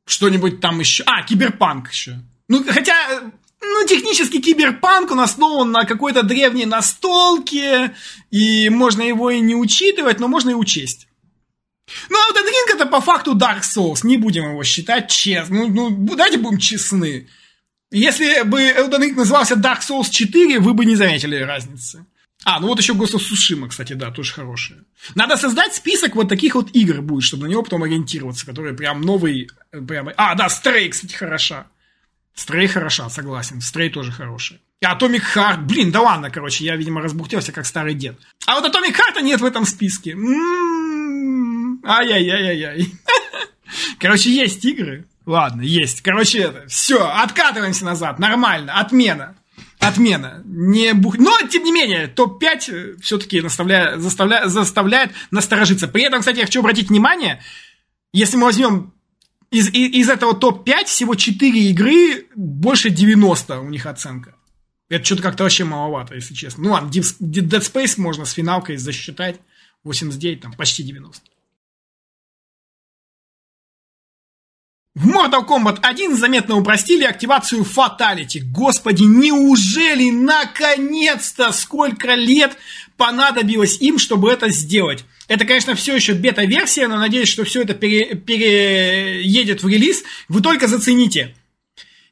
что-нибудь там еще... А, Киберпанк еще. Ну, хотя, ну, технически киберпанк, он основан на какой-то древней настолке, и можно его и не учитывать, но можно и учесть. Ну, а Elden Ring это по факту Dark Souls, не будем его считать честно. Ну, ну, давайте будем честны. Если бы Elden Ring назывался Dark Souls 4, вы бы не заметили разницы. А, ну вот еще Ghost of Tsushima, кстати, да, тоже хорошая. Надо создать список вот таких вот игр будет, чтобы на него потом ориентироваться, которые прям новый, прям... А, да, Stray, кстати, хороша. Stray хороша, согласен. Stray тоже хорошая. И Atomic Heart, блин, да ладно, короче, я, видимо, разбухтелся, как старый дед. А вот Atomic Heart нет в этом списке. М-м-м. Ай-яй-яй-яй-яй. Короче, есть игры. Ладно, есть. Короче, это, все, откатываемся назад, нормально, отмена. Отмена. Не бух... Но, тем не менее, топ-5 все-таки заставляет, заставляет насторожиться. При этом, кстати, я хочу обратить внимание, если мы возьмем из, из этого топ-5 всего 4 игры, больше 90 у них оценка. Это что-то как-то вообще маловато, если честно. Ну ладно, Dead Space можно с финалкой засчитать. 89, там почти 90. В Mortal Kombat 1 заметно упростили активацию Fatality. Господи, неужели наконец-то сколько лет понадобилось им, чтобы это сделать? Это, конечно, все еще бета-версия, но надеюсь, что все это пере, в релиз. Вы только зацените.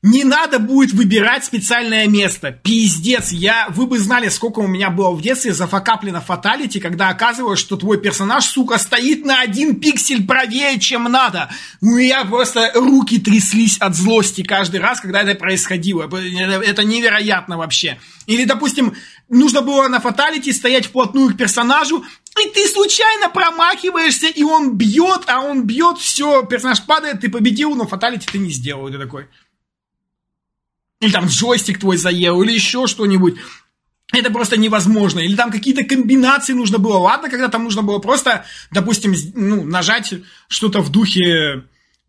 Не надо будет выбирать специальное место. Пиздец, я, вы бы знали, сколько у меня было в детстве зафакаплено фаталити, когда оказывалось, что твой персонаж, сука, стоит на один пиксель правее, чем надо. У меня просто руки тряслись от злости каждый раз, когда это происходило. Это невероятно вообще. Или, допустим, нужно было на фаталити стоять вплотную к персонажу, и ты случайно промахиваешься, и он бьет, а он бьет, все, персонаж падает, ты победил, но фаталити ты не сделал. Ты такой, или там джойстик твой заел, или еще что-нибудь. Это просто невозможно. Или там какие-то комбинации нужно было. Ладно, когда там нужно было просто, допустим, ну, нажать что-то в духе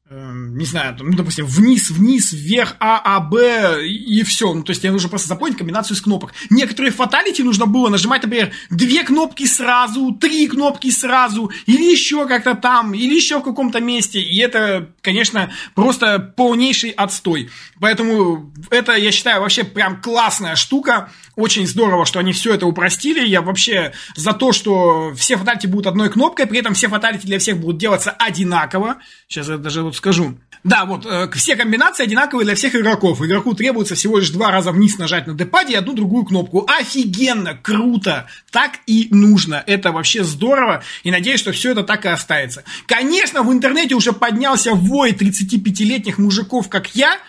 не знаю, ну, допустим, вниз, вниз, вверх, А, А, Б, и все. Ну, то есть, тебе нужно просто запомнить комбинацию из кнопок. Некоторые фаталити нужно было нажимать, например, две кнопки сразу, три кнопки сразу, или еще как-то там, или еще в каком-то месте. И это, конечно, просто полнейший отстой. Поэтому это, я считаю, вообще прям классная штука. Очень здорово, что они все это упростили. Я вообще за то, что все фаталити будут одной кнопкой, при этом все фаталити для всех будут делаться одинаково. Сейчас я даже скажу. Да, вот, э, все комбинации одинаковые для всех игроков. Игроку требуется всего лишь два раза вниз нажать на депаде и одну другую кнопку. Офигенно, круто, так и нужно. Это вообще здорово, и надеюсь, что все это так и останется. Конечно, в интернете уже поднялся вой 35-летних мужиков, как я,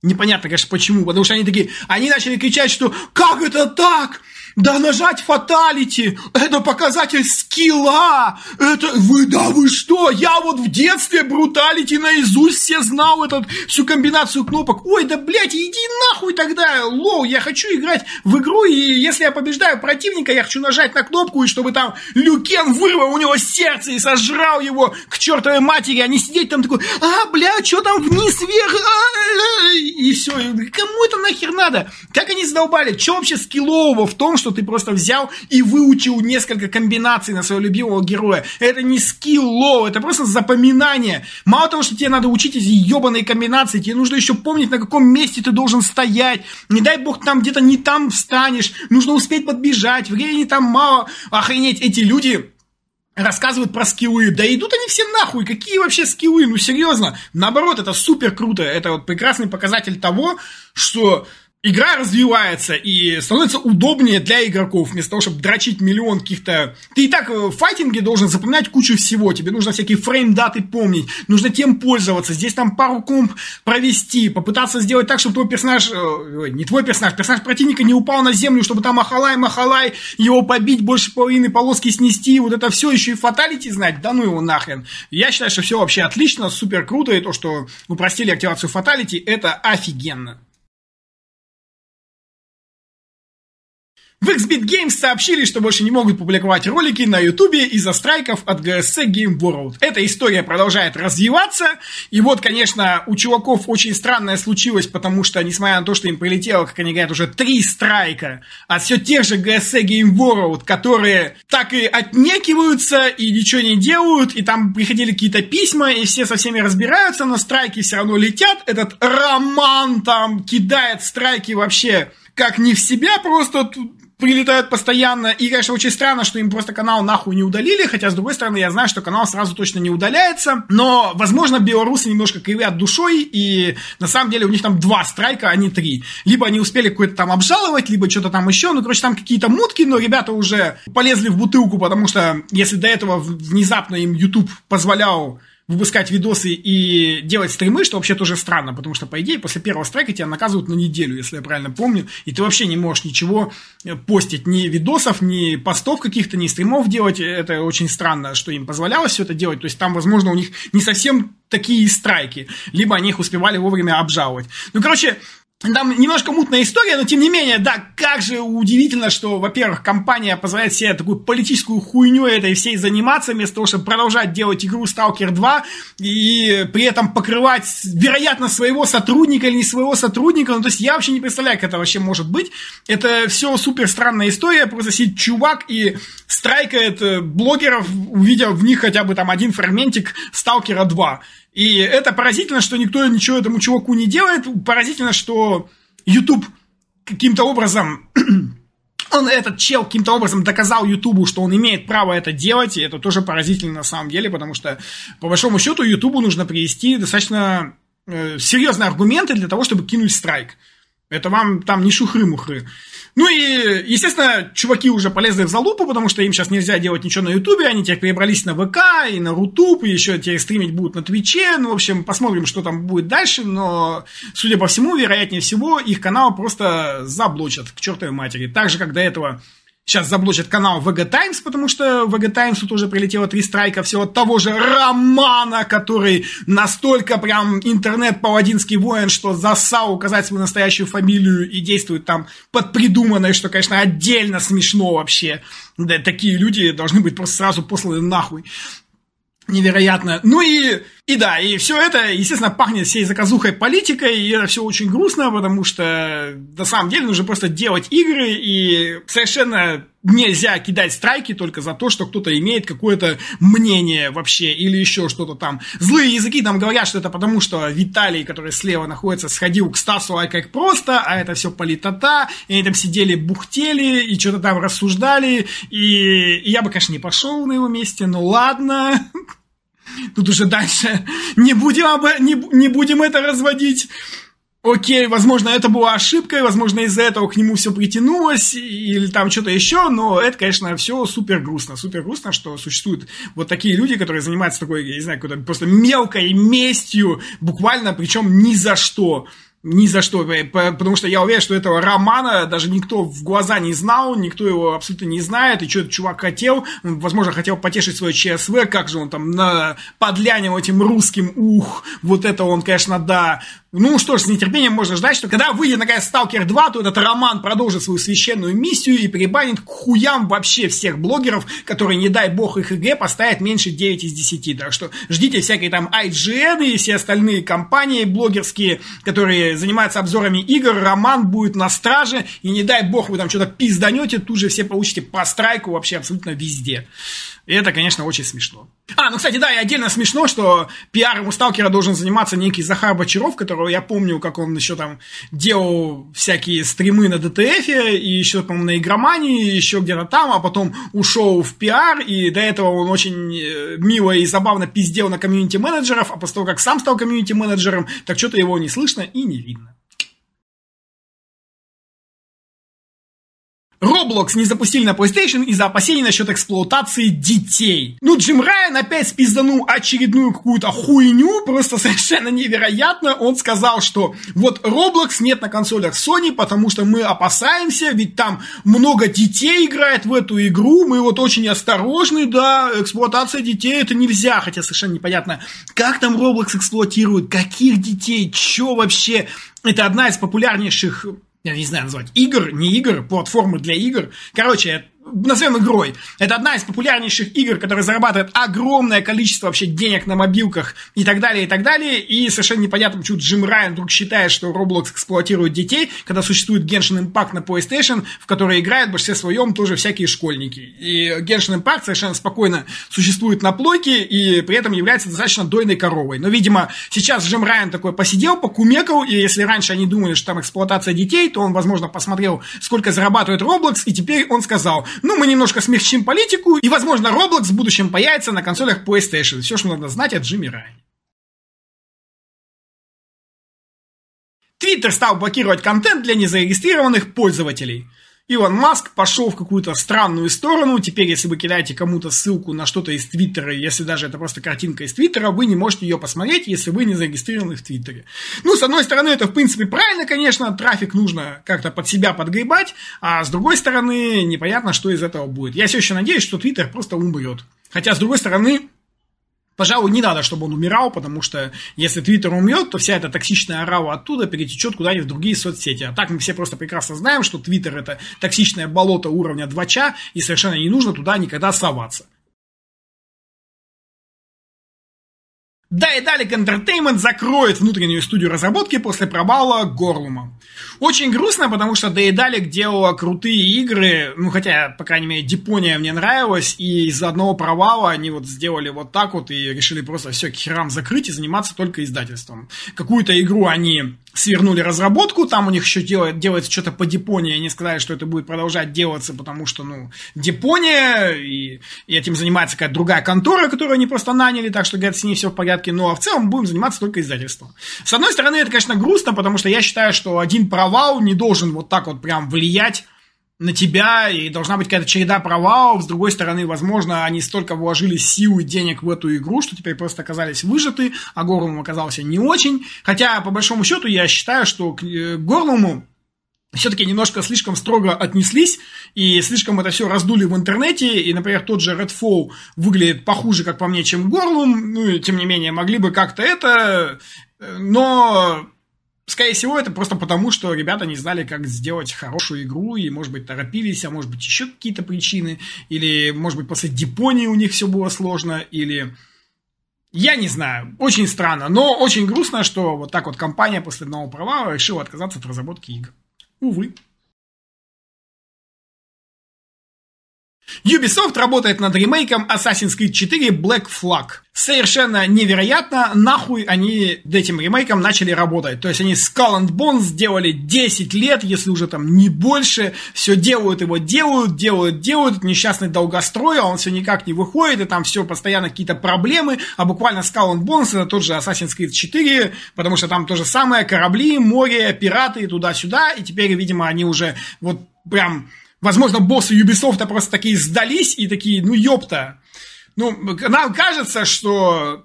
Непонятно, конечно, почему, потому что они такие, они начали кричать, что как это так? Да нажать fatality, это показатель скилла, это вы, да вы что, я вот в детстве brutality наизусть все знал этот, всю комбинацию кнопок, ой, да блядь, иди нахуй тогда, алло, я хочу играть в игру, и если я побеждаю противника, я хочу нажать на кнопку, и чтобы там Лю Кенг вырвал у него сердце и сожрал его к чертовой матери, а не сидеть там такой, а, бля, что там вниз, вверх, а, и все, кому это нахер надо? Как они задолбали, что вообще скиллового в том, что что ты просто взял и выучил несколько комбинаций на своего любимого героя. Это не скилл, алло, это просто запоминание. Мало того, что тебе надо учить эти ебаные комбинации, тебе нужно еще помнить, на каком месте ты должен стоять. Не дай бог там где-то не там встанешь, нужно успеть подбежать, времени там мало. Охренеть, эти люди рассказывают про скиллы. Да идут они все нахуй. Какие вообще скиллы? Ну, серьезно. Наоборот, это супер круто. Это вот прекрасный показатель того, что игра развивается и становится удобнее для игроков, вместо того, чтобы дрочить миллион каких-то... Ты и так в файтинге должен запоминать кучу всего, тебе нужно всякие фрейм-даты помнить, нужно тем пользоваться, здесь там пару комп провести, попытаться сделать так, чтобы твой персонаж, э, не твой персонаж, персонаж противника не упал на землю, чтобы там ахалай-махалай, его побить, больше половины полоски снести, вот это все еще и фаталити знать, да ну его нахрен. Я считаю, что все вообще отлично, супер круто, и то, что упростили активацию фаталити, это офигенно. В XBit Games сообщили, что больше не могут публиковать ролики на Ютубе из-за страйков от GSC Game World. Эта история продолжает развиваться, и вот, конечно, у чуваков очень странное случилось, потому что, несмотря на то, что им прилетело, как они говорят, уже три страйка от все тех же GSC Game World, которые так и отнекиваются и ничего не делают, и там приходили какие-то письма, и все со всеми разбираются, но страйки все равно летят. Этот Роман там кидает страйки вообще как не в себя, просто прилетают постоянно. И, конечно, очень странно, что им просто канал нахуй не удалили, хотя, с другой стороны, я знаю, что канал сразу точно не удаляется. Но, возможно, белорусы немножко кривят душой, и на самом деле у них там два страйка, а не три. Либо они успели какой-то там обжаловать, либо что-то там еще. Ну, короче, там какие-то мутки, но ребята уже полезли в бутылку, потому что если до этого внезапно им YouTube позволял выпускать видосы и делать стримы, что вообще тоже странно, потому что, по идее, после первого страйка тебя наказывают на неделю, если я правильно помню, и ты вообще не можешь ничего э, постить, ни видосов, ни постов каких-то, ни стримов делать, это очень странно, что им позволялось все это делать, то есть там, возможно, у них не совсем такие страйки, либо они их успевали вовремя обжаловать. Ну, короче, там немножко мутная история, но тем не менее, да, как же удивительно, что, во-первых, компания позволяет себе такую политическую хуйню этой всей заниматься, вместо того, чтобы продолжать делать игру Stalker 2 и при этом покрывать, вероятно, своего сотрудника или не своего сотрудника. Ну, то есть я вообще не представляю, как это вообще может быть. Это все супер странная история, просто сидит чувак и страйкает э, блогеров, увидев в них хотя бы там один фрагментик Сталкера 2. И это поразительно, что никто ничего этому чуваку не делает. Поразительно, что YouTube каким-то образом он, этот чел, каким-то образом доказал Ютубу, что он имеет право это делать, и это тоже поразительно на самом деле, потому что, по большому счету, Ютубу нужно привести достаточно э, серьезные аргументы для того, чтобы кинуть страйк. Это вам там не шухры-мухры. Ну и, естественно, чуваки уже полезли в залупу, потому что им сейчас нельзя делать ничего на Ютубе, они теперь перебрались на ВК и на Рутуб, и еще теперь стримить будут на Твиче, ну, в общем, посмотрим, что там будет дальше, но, судя по всему, вероятнее всего, их канал просто заблочат к чертовой матери. Так же, как до этого Сейчас заблочат канал VG Times, потому что VG Times тоже прилетело три страйка всего того же Романа, который настолько прям интернет-паладинский воин, что зассал указать свою настоящую фамилию и действует там под придуманной, что, конечно, отдельно смешно вообще. Да, такие люди должны быть просто сразу посланы нахуй невероятно. Ну и, и да, и все это, естественно, пахнет всей заказухой политикой, и это все очень грустно, потому что на самом деле нужно просто делать игры, и совершенно нельзя кидать страйки только за то, что кто-то имеет какое-то мнение вообще, или еще что-то там. Злые языки там говорят, что это потому, что Виталий, который слева находится, сходил к Стасу, а как просто, а это все политота, и они там сидели, бухтели, и что-то там рассуждали, и, и я бы, конечно, не пошел на его месте, но ладно, Тут уже дальше не будем, об, не, не будем это разводить. Окей, возможно, это была ошибкой, возможно, из-за этого к нему все притянулось, или там что-то еще, но это, конечно, все супер грустно. Супер грустно, что существуют вот такие люди, которые занимаются такой, я не знаю, какой-то просто мелкой местью, буквально, причем ни за что. Ни за что, э, потому что я уверен, что этого романа даже никто в глаза не знал, никто его абсолютно не знает, и что этот чувак хотел, он, возможно, хотел потешить свое ЧСВ, как же он там на подлянил этим русским, ух, вот это он, конечно, да, ну что ж, с нетерпением можно ждать, что когда выйдет наконец Сталкер 2, то этот роман продолжит свою священную миссию и перебанит к хуям вообще всех блогеров, которые, не дай бог, их ИГ поставят меньше 9 из 10. Так что ждите всякие там IGN и все остальные компании блогерские, которые занимаются обзорами игр, роман будет на страже, и не дай бог вы там что-то пизданете, тут же все получите по страйку вообще абсолютно везде. И это, конечно, очень смешно. А, ну, кстати, да, и отдельно смешно, что пиаром у Сталкера должен заниматься некий Захар Бочаров, которого я помню, как он еще там делал всякие стримы на ДТФ, и еще, по-моему, на игромании, еще где-то там, а потом ушел в пиар, и до этого он очень э, мило и забавно пиздел на комьюнити-менеджеров, а после того, как сам стал комьюнити-менеджером, так что-то его не слышно и не видно. Roblox не запустили на PlayStation из-за опасений насчет эксплуатации детей. Ну, Джим Райан опять спизданул очередную какую-то хуйню, просто совершенно невероятно. Он сказал, что вот Roblox нет на консолях Sony, потому что мы опасаемся, ведь там много детей играет в эту игру, мы вот очень осторожны, да, эксплуатация детей это нельзя, хотя совершенно непонятно, как там Roblox эксплуатирует, каких детей, что вообще. Это одна из популярнейших я не знаю назвать, игр, не игр, платформы для игр. Короче, назовем игрой. Это одна из популярнейших игр, которая зарабатывает огромное количество вообще денег на мобилках и так далее, и так далее. И совершенно непонятно, почему Джим Райан вдруг считает, что Roblox эксплуатирует детей, когда существует Genshin Impact на PlayStation, в которой играют в большинстве своем тоже всякие школьники. И Genshin Impact совершенно спокойно существует на плойке и при этом является достаточно дойной коровой. Но, видимо, сейчас Джим Райан такой посидел, покумекал, и если раньше они думали, что там эксплуатация детей, то он, возможно, посмотрел, сколько зарабатывает Roblox, и теперь он сказал, ну, мы немножко смягчим политику, и, возможно, Roblox в будущем появится на консолях PlayStation. Все, что надо знать о Джимми Райане. Твиттер стал блокировать контент для незарегистрированных пользователей – Илон Маск пошел в какую-то странную сторону. Теперь, если вы кидаете кому-то ссылку на что-то из Твиттера, если даже это просто картинка из Твиттера, вы не можете ее посмотреть, если вы не зарегистрированы в Твиттере. Ну, с одной стороны, это в принципе правильно, конечно, трафик нужно как-то под себя подгребать, а с другой стороны, непонятно, что из этого будет. Я все еще надеюсь, что Твиттер просто умрет. Хотя, с другой стороны, Пожалуй, не надо, чтобы он умирал, потому что если Твиттер умрет, то вся эта токсичная орава оттуда перетечет куда-нибудь в другие соцсети. А так мы все просто прекрасно знаем, что Твиттер это токсичное болото уровня 2 и совершенно не нужно туда никогда соваться. Daedalic Entertainment закроет внутреннюю студию разработки после провала Горлума. Очень грустно, потому что Daedalic делала крутые игры, ну хотя, по крайней мере, Дипония мне нравилась, и из-за одного провала они вот сделали вот так вот и решили просто все к херам закрыть и заниматься только издательством. Какую-то игру они свернули разработку, там у них еще делает, делается что-то по Дипонии, они сказали, что это будет продолжать делаться, потому что, ну, Дипония, и, и этим занимается какая-то другая контора, которую они просто наняли, так что, говорят, с ней все в порядке, ну, а в целом будем заниматься только издательством. С одной стороны, это, конечно, грустно, потому что я считаю, что один провал не должен вот так вот прям влиять на тебя, и должна быть какая-то череда провалов. С другой стороны, возможно, они столько вложили сил и денег в эту игру, что теперь просто оказались выжаты, а Горлум оказался не очень. Хотя, по большому счету, я считаю, что к э, Горлуму все-таки немножко слишком строго отнеслись, и слишком это все раздули в интернете, и, например, тот же Redfall выглядит похуже, как по мне, чем Горлум, ну, и, тем не менее, могли бы как-то это, э, но Скорее всего, это просто потому, что ребята не знали, как сделать хорошую игру, и, может быть, торопились, а может быть, еще какие-то причины, или, может быть, после Дипонии у них все было сложно, или... Я не знаю, очень странно, но очень грустно, что вот так вот компания после одного провала решила отказаться от разработки игр. Увы. Ubisoft работает над ремейком Assassin's Creed 4 Black Flag. Совершенно невероятно, нахуй они этим ремейком начали работать. То есть они Skull and Bones сделали 10 лет, если уже там не больше. Все делают его, делают, делают, делают. Несчастный долгострой, а он все никак не выходит, и там все постоянно какие-то проблемы. А буквально Skull and Bones это тот же Assassin's Creed 4, потому что там то же самое, корабли, море, пираты, туда-сюда. И теперь, видимо, они уже вот прям Возможно, боссы Ubisoft просто такие сдались и такие, ну ёпта. Ну, нам кажется, что...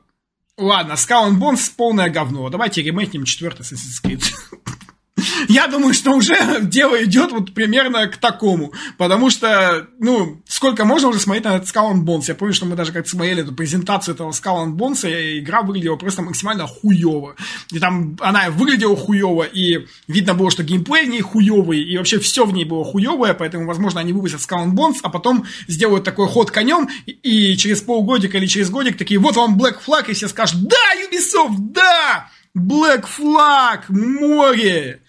Ладно, Skull and полное говно. Давайте ремейкнем четвертый Assassin's Creed. Я думаю, что уже дело идет вот примерно к такому. Потому что, ну, сколько можно уже смотреть на этот and Bones. Я помню, что мы даже как-то смотрели эту презентацию этого and Bones, и игра выглядела просто максимально хуево. И там она выглядела хуево, и видно было, что геймплей в ней хуевый, и вообще все в ней было хуевое, поэтому, возможно, они выпустят and Bones, а потом сделают такой ход конем, и, и через полгодика или через годик такие, вот вам Black Flag, и все скажут, да, Ubisoft, да! Black Flag, море!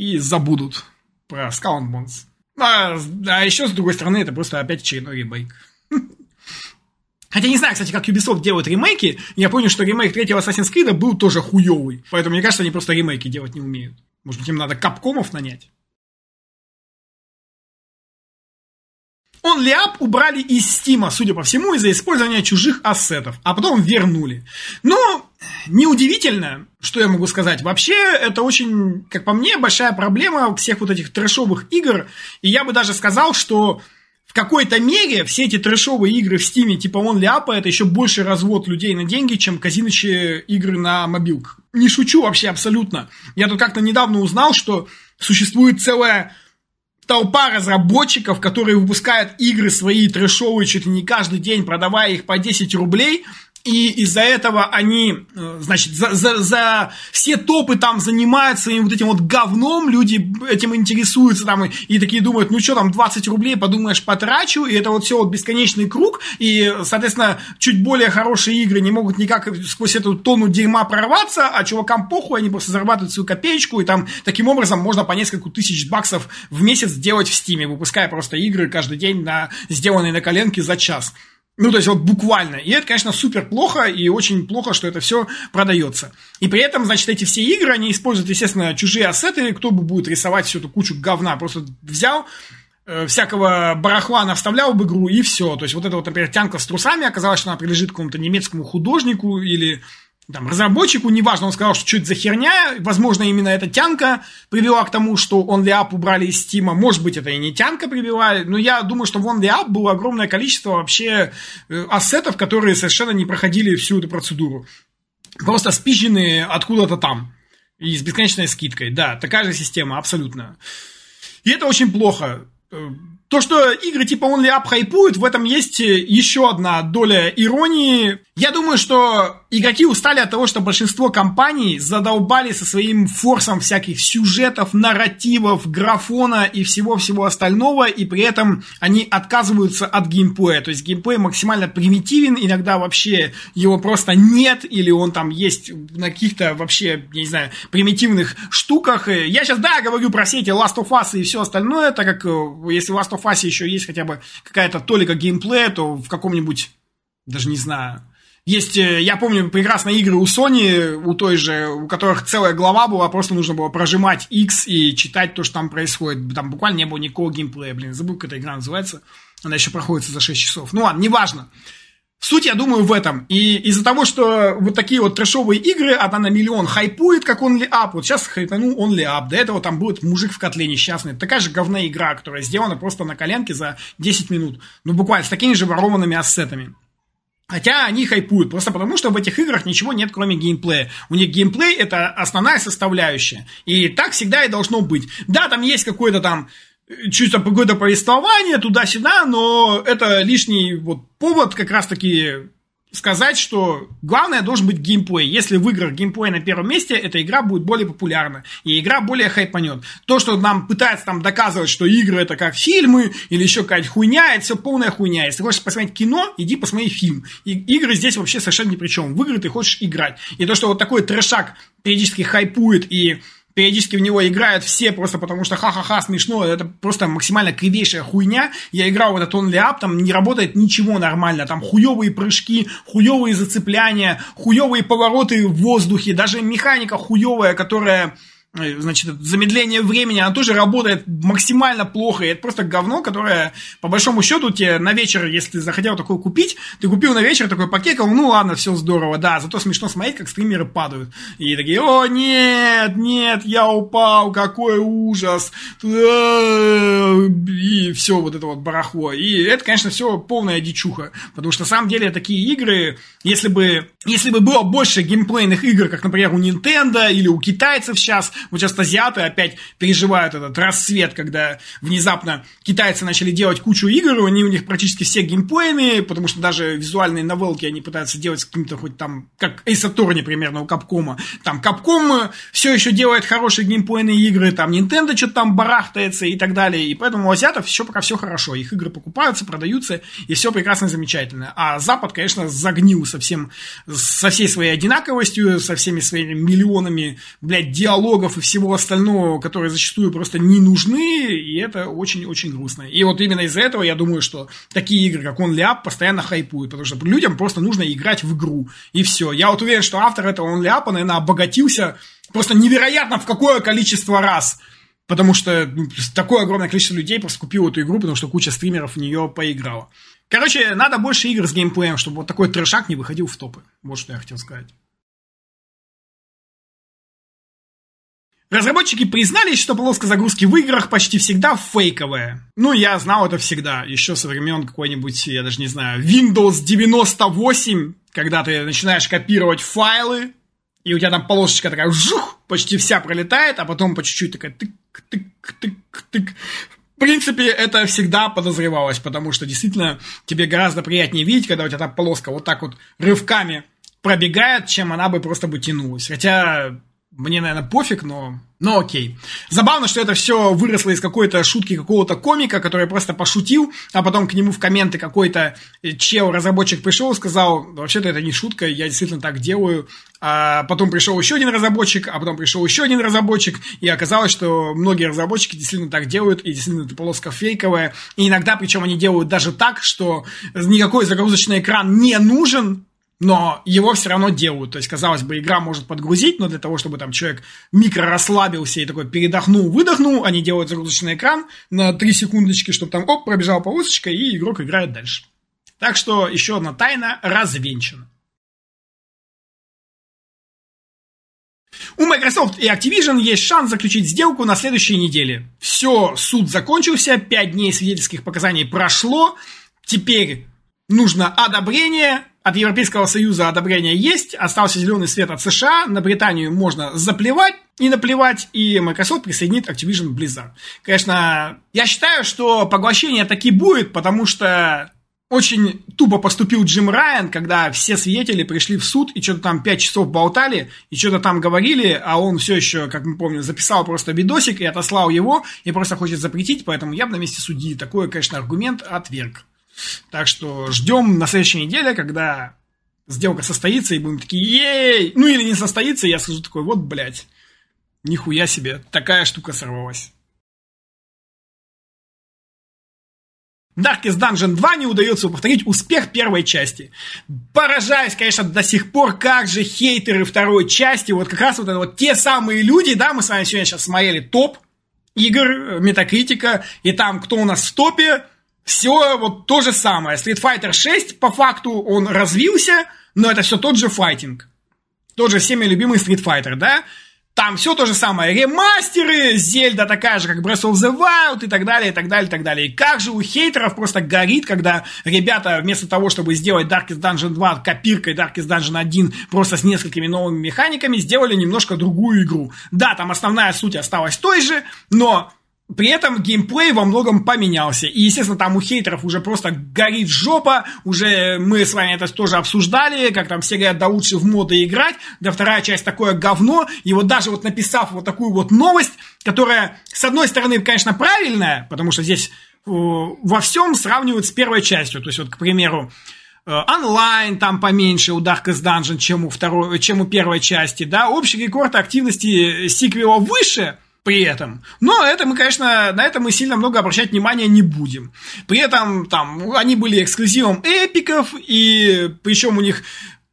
и забудут про Skull and Bones. А, а еще, с другой стороны, это просто опять очередной ремейк. Хотя не знаю, кстати, как Ubisoft делают ремейки. Я понял, что ремейк третьего Assassin's Creed был тоже хуёвый. Поэтому, мне кажется, они просто ремейки делать не умеют. Может быть, им надо капкомов нанять? Он Лиап убрали из Стима, судя по всему, из-за использования чужих ассетов, а потом вернули. Но неудивительно, что я могу сказать. Вообще, это очень, как по мне, большая проблема всех вот этих трэшовых игр. И я бы даже сказал, что в какой-то мере все эти трэшовые игры в Стиме, типа он Ляпа, это еще больше развод людей на деньги, чем казиночные игры на мобилках. Не шучу вообще абсолютно. Я тут как-то недавно узнал, что существует целая толпа разработчиков, которые выпускают игры свои трэшовые чуть ли не каждый день, продавая их по 10 рублей, и из-за этого они, э, значит, за, за, за все топы там занимаются и вот этим вот говном, люди этим интересуются там и, и такие думают, ну что там, 20 рублей, подумаешь, потрачу, и это вот все вот бесконечный круг, и, соответственно, чуть более хорошие игры не могут никак сквозь эту тонну дерьма прорваться, а чувакам похуй, они просто зарабатывают свою копеечку, и там таким образом можно по несколько тысяч баксов в месяц делать в стиме, выпуская просто игры каждый день на сделанные на коленке за час. Ну, то есть вот буквально. И это, конечно, супер плохо, и очень плохо, что это все продается. И при этом, значит, эти все игры, они используют, естественно, чужие ассеты, кто бы будет рисовать всю эту кучу говна. Просто взял, э, всякого барахла навставлял в игру, и все. То есть вот эта вот, например, тянка с трусами оказалось, что она принадлежит какому-то немецкому художнику или там, разработчику, неважно, он сказал, что что это за херня, возможно, именно эта тянка привела к тому, что OnlyUp убрали из Стима, может быть, это и не тянка привела, но я думаю, что в OnlyUp было огромное количество вообще э, ассетов, которые совершенно не проходили всю эту процедуру. Просто спизженные откуда-то там. И с бесконечной скидкой. Да, такая же система, абсолютно. И это очень плохо. Э, то, что игры типа Only Up хайпуют, в этом есть еще одна доля иронии. Я думаю, что игроки устали от того, что большинство компаний задолбали со своим форсом всяких сюжетов, нарративов, графона и всего-всего остального, и при этом они отказываются от геймплея. То есть геймплей максимально примитивен, иногда вообще его просто нет, или он там есть на каких-то вообще, не знаю, примитивных штуках. Я сейчас, да, говорю про все эти Last of Us и все остальное, так как э, если Last of Us еще есть хотя бы какая-то толика геймплея, то в каком-нибудь, даже не знаю, есть, э, я помню прекрасные игры у Sony, у той же, у которых целая глава была, просто нужно было прожимать X и читать то, что там происходит. Там буквально не было никакого геймплея, блин, забыл, как эта игра называется. Она еще проходит за 6 часов. Ну ладно, неважно. Суть, я думаю, в этом. И из-за того, что вот такие вот трэшовые игры, одна на миллион хайпует, как он ли ап. Вот сейчас хайпанул он ли ап. До этого там будет мужик в котле несчастный. Такая же говная игра, которая сделана просто на коленке за 10 минут. Ну, буквально с такими же ворованными ассетами. Хотя они хайпуют, просто потому что в этих играх ничего нет, кроме геймплея. У них геймплей это основная составляющая. И так всегда и должно быть. Да, там есть какой-то там чуть-чуть какое-то повествование туда-сюда, но это лишний вот повод как раз-таки сказать, что главное должен быть геймплей. Если в играх геймплей на первом месте, эта игра будет более популярна, и игра более хайпанет. То, что нам пытается там доказывать, что игры это как фильмы, или еще какая-то хуйня, это все полная хуйня. Если хочешь посмотреть кино, иди посмотри фильм. И игры здесь вообще совершенно ни при чем. В игры ты хочешь играть. И то, что вот такой трешак периодически хайпует и периодически в него играют все просто потому, что ха-ха-ха, смешно, это просто максимально кривейшая хуйня. Я играл в этот Only Up, там не работает ничего нормально, там хуевые прыжки, хуевые зацепляния, хуевые повороты в воздухе, даже механика хуевая, которая значит, замедление времени, она тоже работает максимально плохо, и это просто говно, которое, по большому счету, тебе на вечер, если ты захотел такое купить, ты купил на вечер такой пакет, ну ладно, все здорово, да, зато смешно смотреть, как стримеры падают. И такие, о, нет, нет, я упал, какой ужас, и все вот это вот барахло. И это, конечно, все полная дичуха, потому что, на самом деле, такие игры, если бы, если бы было больше геймплейных игр, как, например, у Nintendo или у китайцев сейчас, вот сейчас азиаты опять переживают этот рассвет, когда внезапно китайцы начали делать кучу игр, они у них практически все геймплейные, потому что даже визуальные новелки они пытаются делать с каким-то хоть там, как Ace Attorney примерно у Капкома. Там Капком все еще делает хорошие геймплейные игры, там Nintendo что-то там барахтается и так далее. И поэтому у азиатов еще пока все хорошо. Их игры покупаются, продаются, и все прекрасно и замечательно. А Запад, конечно, загнил совсем, со всей своей одинаковостью, со всеми своими миллионами, блядь, диалогов диалогов и всего остального, которые зачастую просто не нужны, и это очень-очень грустно. И вот именно из-за этого я думаю, что такие игры, как Only Up, постоянно хайпуют, потому что людям просто нужно играть в игру, и все. Я вот уверен, что автор этого Only Up, наверное, обогатился просто невероятно в какое количество раз. Потому что ну, такое огромное количество людей просто купило эту игру, потому что куча стримеров в нее поиграла. Короче, надо больше игр с геймплеем, чтобы вот такой трешак не выходил в топы. Вот что я хотел сказать. Разработчики признались, что полоска загрузки в играх почти всегда фейковая. Ну, я знал это всегда, еще со времен какой-нибудь, я даже не знаю, Windows 98, когда ты начинаешь копировать файлы, и у тебя там полосочка такая, жух, почти вся пролетает, а потом по чуть-чуть такая тык-тык-тык-тык принципе, это всегда подозревалось, потому что действительно тебе гораздо приятнее видеть, когда у тебя там полоска вот так вот рывками пробегает, чем она бы просто бы тянулась. Хотя мне, наверное, пофиг, но... Но окей. Забавно, что это все выросло из какой-то шутки какого-то комика, который просто пошутил, а потом к нему в комменты какой-то чел, разработчик пришел и сказал, вообще-то это не шутка, я действительно так делаю. А потом пришел еще один разработчик, а потом пришел еще один разработчик, и оказалось, что многие разработчики действительно так делают, и действительно эта полоска фейковая. И иногда, причем они делают даже так, что никакой загрузочный экран не нужен, но его все равно делают. То есть, казалось бы, игра может подгрузить, но для того, чтобы там человек микро расслабился и такой передохнул, выдохнул, они делают загрузочный экран на 3 секундочки, чтобы там, оп, пробежала полосочка, и игрок играет дальше. Так что еще одна тайна развенчана. У Microsoft и Activision есть шанс заключить сделку на следующей неделе. Все, суд закончился, 5 дней свидетельских показаний прошло, теперь нужно одобрение, от Европейского Союза одобрение есть, остался зеленый свет от США, на Британию можно заплевать и наплевать, и Microsoft присоединит Activision Blizzard. Конечно, я считаю, что поглощение таки будет, потому что очень тупо поступил Джим Райан, когда все свидетели пришли в суд и что-то там 5 часов болтали, и что-то там говорили, а он все еще, как мы помним, записал просто видосик и отослал его, и просто хочет запретить, поэтому я бы на месте судьи такой, конечно, аргумент отверг. Так что ждем на следующей неделе, когда сделка состоится, и будем такие, ей! Ну или не состоится, я скажу такой, вот, блядь, нихуя себе, такая штука сорвалась. Darkest Dungeon 2 не удается повторить успех первой части. Поражаюсь, конечно, до сих пор, как же хейтеры второй части, вот как раз вот это вот те самые люди, да, мы с вами сегодня сейчас смотрели топ игр, Метакритика, и там кто у нас в топе, все вот то же самое. Street Fighter 6, по факту, он развился, но это все тот же файтинг. Тот же всеми любимый Street Fighter, да? Там все то же самое. Ремастеры, Зельда такая же, как Breath of the Wild и так далее, и так далее, и так далее. И как же у хейтеров просто горит, когда ребята вместо того, чтобы сделать Darkest Dungeon 2 копиркой Darkest Dungeon 1 просто с несколькими новыми механиками, сделали немножко другую игру. Да, там основная суть осталась той же, но при этом геймплей во многом поменялся. И, естественно, там у хейтеров уже просто горит жопа. Уже мы с вами это тоже обсуждали, как там все говорят, да лучше в моды играть. Да вторая часть такое говно. И вот даже вот написав вот такую вот новость, которая, с одной стороны, конечно, правильная, потому что здесь э, во всем сравнивают с первой частью. То есть, вот, к примеру, э, онлайн там поменьше у Darkest Dungeon, чем у, второй, чем у первой части, да, общий рекорд активности сиквела выше – при этом. Но это мы, конечно, на это мы сильно много обращать внимания не будем. При этом там они были эксклюзивом эпиков, и причем у них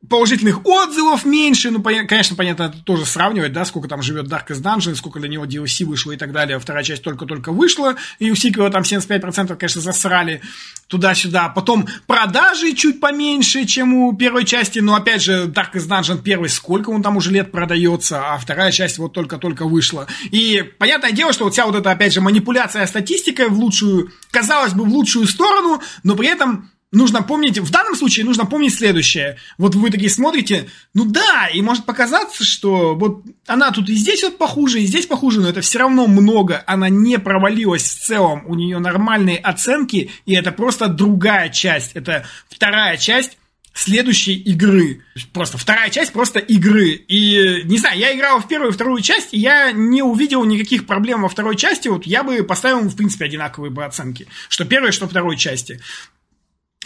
положительных отзывов меньше, ну, конечно, понятно, это тоже сравнивать, да, сколько там живет Darkest Dungeon, сколько для него DLC вышло и так далее, вторая часть только-только вышла, и у сиквела там 75%, конечно, засрали туда-сюда, потом продажи чуть поменьше, чем у первой части, но, опять же, Darkest Dungeon первый, сколько он там уже лет продается, а вторая часть вот только-только вышла, и понятное дело, что вот вся вот эта, опять же, манипуляция статистикой в лучшую, казалось бы, в лучшую сторону, но при этом нужно помнить, в данном случае нужно помнить следующее. Вот вы такие смотрите, ну да, и может показаться, что вот она тут и здесь вот похуже, и здесь похуже, но это все равно много. Она не провалилась в целом, у нее нормальные оценки, и это просто другая часть. Это вторая часть следующей игры. Просто вторая часть просто игры. И, не знаю, я играл в первую и вторую часть, и я не увидел никаких проблем во второй части. Вот я бы поставил, в принципе, одинаковые бы оценки. Что первой, что второй части.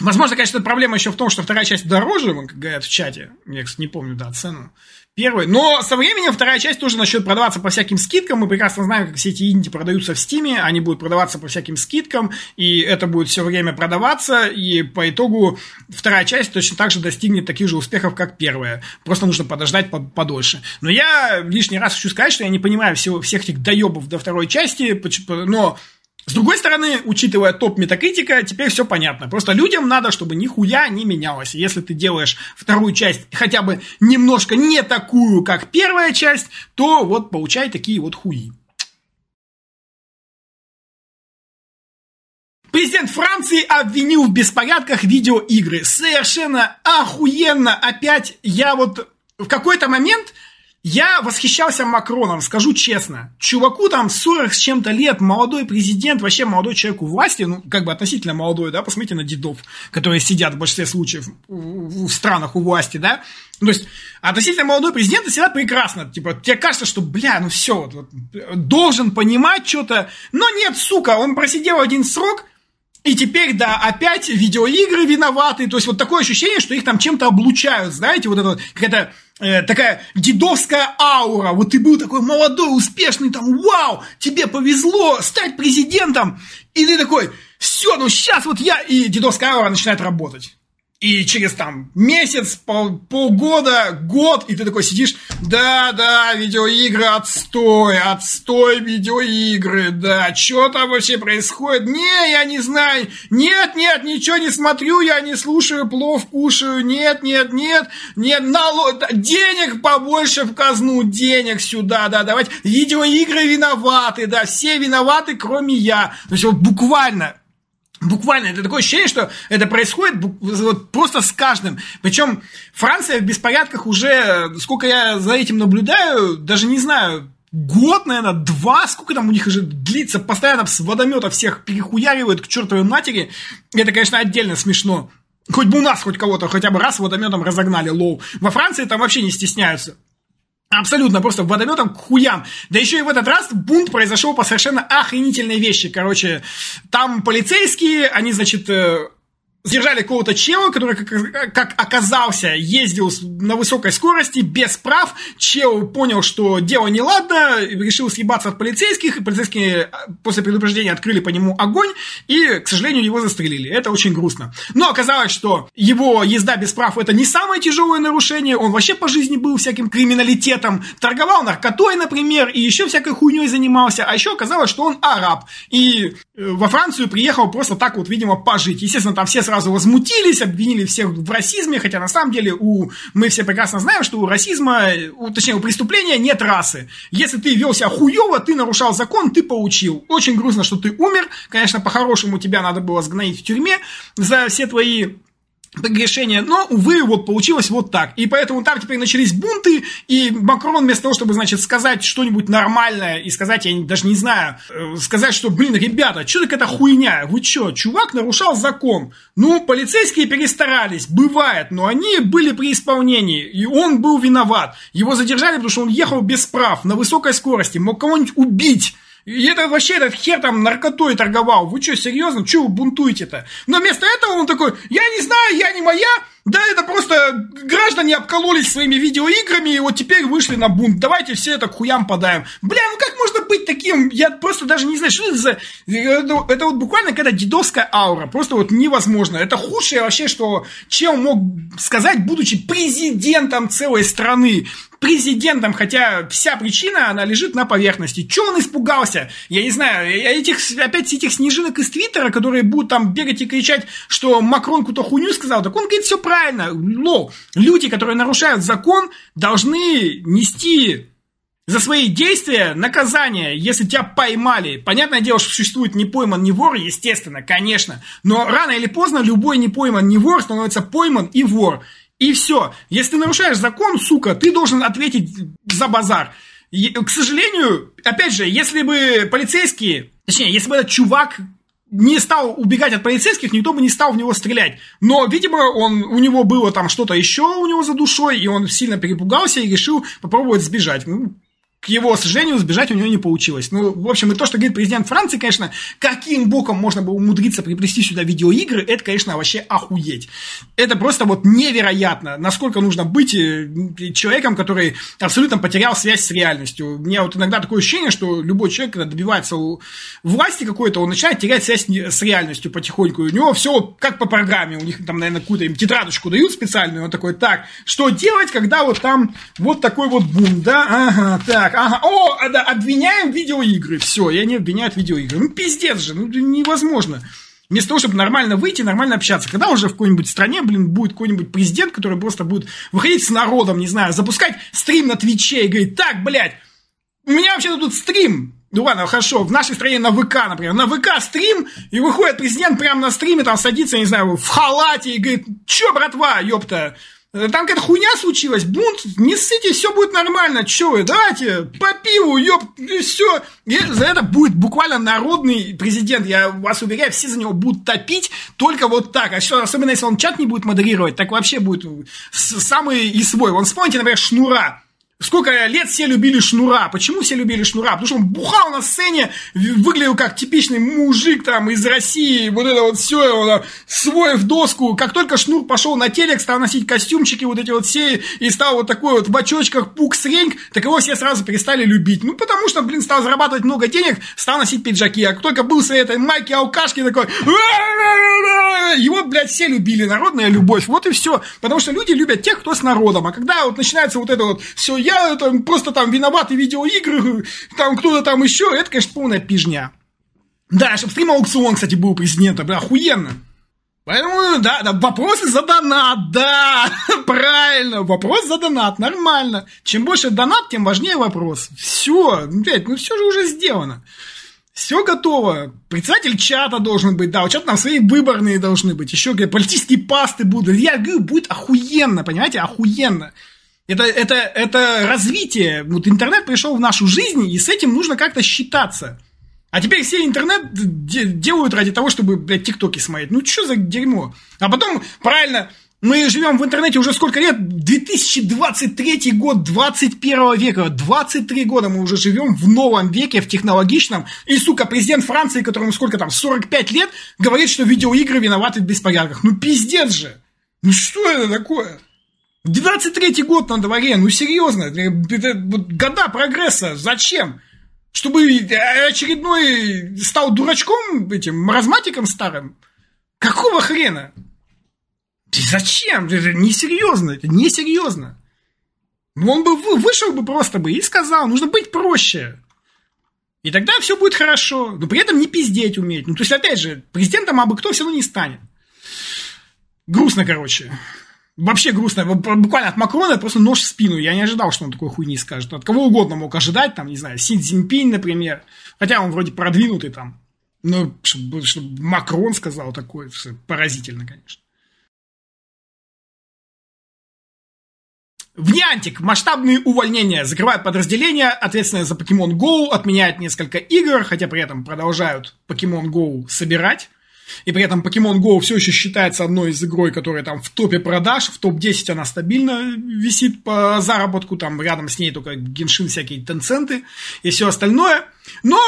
Возможно, конечно, проблема еще в том, что вторая часть дороже, как говорят в чате. Я, кстати, не помню, да, цену. Первый. Но со временем вторая часть тоже начнет продаваться по всяким скидкам. Мы прекрасно знаем, как все эти инди продаются в Стиме. Они будут продаваться по всяким скидкам. И это будет все время продаваться. И по итогу вторая часть точно так же достигнет таких же успехов, как первая. Просто нужно подождать подольше. Но я лишний раз хочу сказать, что я не понимаю всего, всех этих доебов до второй части. Но с другой стороны, учитывая топ метакритика, теперь все понятно. Просто людям надо, чтобы нихуя не менялось. Если ты делаешь вторую часть хотя бы немножко не такую, как первая часть, то вот получай такие вот хуи. Президент Франции обвинил в беспорядках видеоигры. Совершенно охуенно. Опять я вот в какой-то момент Я восхищался Макроном, скажу честно. Чуваку там 40 с чем-то лет, молодой президент, вообще молодой человек у власти, ну, как бы относительно молодой, да, посмотрите на дедов, которые сидят в большинстве случаев в странах у власти, да. То есть, относительно молодой президент всегда прекрасно. Типа, тебе кажется, что, бля, ну все, вот, вот, должен понимать что-то. Но нет, сука, он просидел один срок, и теперь, да, опять видеоигры виноваты. То есть, вот такое ощущение, что их там чем-то облучают, знаете, вот это какая-то э, такая дедовская аура. Вот ты был такой молодой, успешный, там, вау, тебе повезло стать президентом. И ты такой, все, ну сейчас вот я... И дедовская аура начинает работать. И через там месяц, пол, полгода, год, и ты такой сидишь, да, да, видеоигры, отстой, отстой видеоигры, да, что там вообще происходит? Не, я не знаю, нет, нет, ничего не смотрю, я не слушаю, плов кушаю, нет, нет, налог, денег побольше в казну, денег сюда, да, давайте, видеоигры виноваты, да, все виноваты, кроме я. То есть вот буквально Буквально, это такое ощущение, что это происходит вот просто с каждым. Причем Франция в беспорядках уже, сколько я за этим наблюдаю, даже не знаю, год, наверное, два, сколько там у них уже длится, постоянно с водомета всех перехуяривают к чертовой матери. Это, конечно, отдельно смешно. Хоть бы у нас хоть кого-то хотя бы раз водометом разогнали, алло. Во Франции там вообще не стесняются. Абсолютно, просто водометом к хуям. Да еще и в этот раз бунт произошел по совершенно охренительной вещи. Короче, там полицейские, они, значит, Задержали какого-то чела, который, как, как оказался, ездил на высокой скорости, без прав. Чел понял, что дело неладно, решил съебаться от полицейских, и полицейские а, после предупреждения открыли по нему огонь, и, к сожалению, его застрелили. Это очень грустно. Но оказалось, что его езда без прав это не самое тяжелое нарушение, он вообще по жизни был всяким криминалитетом, торговал наркотой, например, и еще всякой хуйней занимался, а еще оказалось, что он араб. И э, во Францию приехал просто так вот, видимо, пожить. Естественно, там все сразу возмутились, обвинили всех в расизме, хотя на самом деле у, мы все прекрасно знаем, что у расизма, у, точнее у преступления нет расы. Если ты вел себя хуево, ты нарушал закон, ты получил. Очень грустно, что ты умер. Конечно, по-хорошему тебя надо было сгноить в тюрьме за все твои решение, но, увы, вот получилось вот так. И поэтому там теперь начались бунты, и Макрон вместо того, чтобы, значит, сказать что-нибудь нормальное, и сказать, я даже не знаю, э, сказать, что, блин, ребята, что так это хуйня? Вы что, чувак нарушал закон? Ну, полицейские перестарались, бывает, но они были при исполнении, и он был виноват. Его задержали, потому что он ехал без прав, на высокой скорости, мог кого-нибудь убить. И это вообще этот хер там наркотой торговал. Вы что, серьезно? Чего вы бунтуете-то? Но вместо этого он такой, я не знаю, я не моя, да, это просто граждане обкололись своими видеоиграми, и вот теперь вышли на бунт. Давайте все это к хуям подаем. Бля, ну как можно быть таким? Я просто даже не знаю, что это за... Это, вот буквально какая-то дедовская аура. Просто вот невозможно. Это худшее вообще, что чем мог сказать, будучи президентом целой страны президентом, хотя вся причина, она лежит на поверхности. Чего он испугался? Я не знаю, этих, опять этих снежинок из Твиттера, которые будут там бегать и кричать, что Макрон какую-то хуйню сказал, так он говорит все правильно. Но люди, которые нарушают закон, должны нести за свои действия наказание, если тебя поймали. Понятное дело, что существует не пойман, не вор, естественно, конечно. Но рано или поздно любой не пойман, не вор становится пойман и вор. И все. Если ты нарушаешь закон, сука, ты должен ответить за базар. И, к сожалению, опять же, если бы полицейские, точнее, если бы этот чувак не стал убегать от полицейских, никто бы не стал в него стрелять. Но, видимо, он, у него было там что-то еще у него за душой, и он сильно перепугался и решил попробовать сбежать. Ну, к его сожалению, сбежать у него не получилось. Ну, в общем, и то, что говорит президент Франции, конечно, каким боком можно было умудриться приплести сюда видеоигры, это, конечно, вообще охуеть. Это просто вот невероятно, насколько нужно быть э, человеком, который абсолютно потерял связь с реальностью. У меня вот иногда такое ощущение, что любой человек, когда добивается власти какой-то, он начинает терять связь с реальностью потихоньку. И у него все как по программе. У них там, наверное, какую-то им тетрадочку дают специальную, он такой, так, что делать, когда вот там вот такой вот бум, да, ага, так, так, ага, о, да, обвиняем видеоигры. Все, и они обвиняют видеоигры. Ну, пиздец же, ну, невозможно. Вместо того, чтобы нормально выйти, нормально общаться. Когда уже в какой-нибудь стране, блин, будет какой-нибудь президент, который просто будет выходить с народом, не знаю, запускать стрим на Твиче и говорить, так, блядь, у меня вообще тут стрим. Ну ладно, хорошо, в нашей стране на ВК, например, на ВК стрим, и выходит президент прямо на стриме, там садится, не знаю, в халате и говорит, чё, братва, ёпта, Там какая-то хуйня случилась, бунт, не ссыте, все будет нормально. Че вы, давайте по пиву, ёб, и все. И за это будет буквально народный президент. Я вас уверяю, все за него будут топить только вот так. А что, особенно если он чат не будет модерировать, так вообще будет самый и свой. Вон вспомните, например, Шнура. Сколько лет все любили Шнура. Почему все любили Шнура? Потому что он бухал на сцене, выглядел как типичный мужик там из России. Вот это вот все, он, свой в доску. Как только Шнур пошел на телек, стал носить костюмчики вот эти вот все, и стал вот такой вот в очочках пук-среньк, так его все сразу перестали любить. Ну, потому что, блин, стал зарабатывать много денег, стал носить пиджаки. А как только был с этой майки алкашки такой, его, блядь, все любили. Народная любовь. Вот и все. Потому что люди любят тех, кто с народом. А когда вот начинается вот это вот все, я я там, просто там виноваты видеоигры, там кто-то там еще, это, конечно, полная пижня. Да, чтобы стрим аукцион, кстати, был президента, бля, охуенно. Поэтому, да, да, вопросы за донат, да, правильно, вопрос за донат, нормально. Чем больше донат, тем важнее вопрос. Все, блядь, ну все же уже сделано. Все готово. Председатель чата должен быть, да, у чата там свои выборные должны быть, еще политические пасты будут. Я говорю, будет охуенно, понимаете, охуенно. Это, это, это развитие. Вот интернет пришел в нашу жизнь, и с этим нужно как-то считаться. А теперь все интернет делают ради того, чтобы, блядь, тиктоки смотреть. Ну, что за дерьмо? А потом, правильно, мы живем в интернете уже сколько лет? 2023 год 21 века. 23 года мы уже живем в новом веке, в технологичном. И, сука, президент Франции, которому сколько там, 45 лет, говорит, что видеоигры виноваты в беспорядках. Ну, пиздец же. Ну, что это такое? 23-й год на дворе, ну серьезно, это года прогресса, зачем? Чтобы очередной стал дурачком, этим маразматиком старым? Какого хрена? Зачем? Это несерьезно, это несерьезно. Он бы вышел бы просто бы и сказал, нужно быть проще. И тогда все будет хорошо, но при этом не пиздеть уметь. Ну, то есть, опять же, президентом абы кто все равно не станет. Грустно, короче. Вообще грустно. Буквально от Макрона просто нож в спину. Я не ожидал, что он такой хуйни скажет. От кого угодно мог ожидать, там, не знаю, Си Цзиньпинь, например. Хотя он вроде продвинутый там. Но чтобы, чтобы Макрон сказал такое, поразительно, конечно. В масштабные увольнения закрывают подразделения, ответственное за Pokemon Go, отменяют несколько игр, хотя при этом продолжают Pokemon Go собирать. И при этом Pokemon Go все еще считается одной из игрой, которая там в топе продаж, в топ-10 она стабильно висит по заработку, там рядом с ней только геншин всякие тенценты и все остальное. Но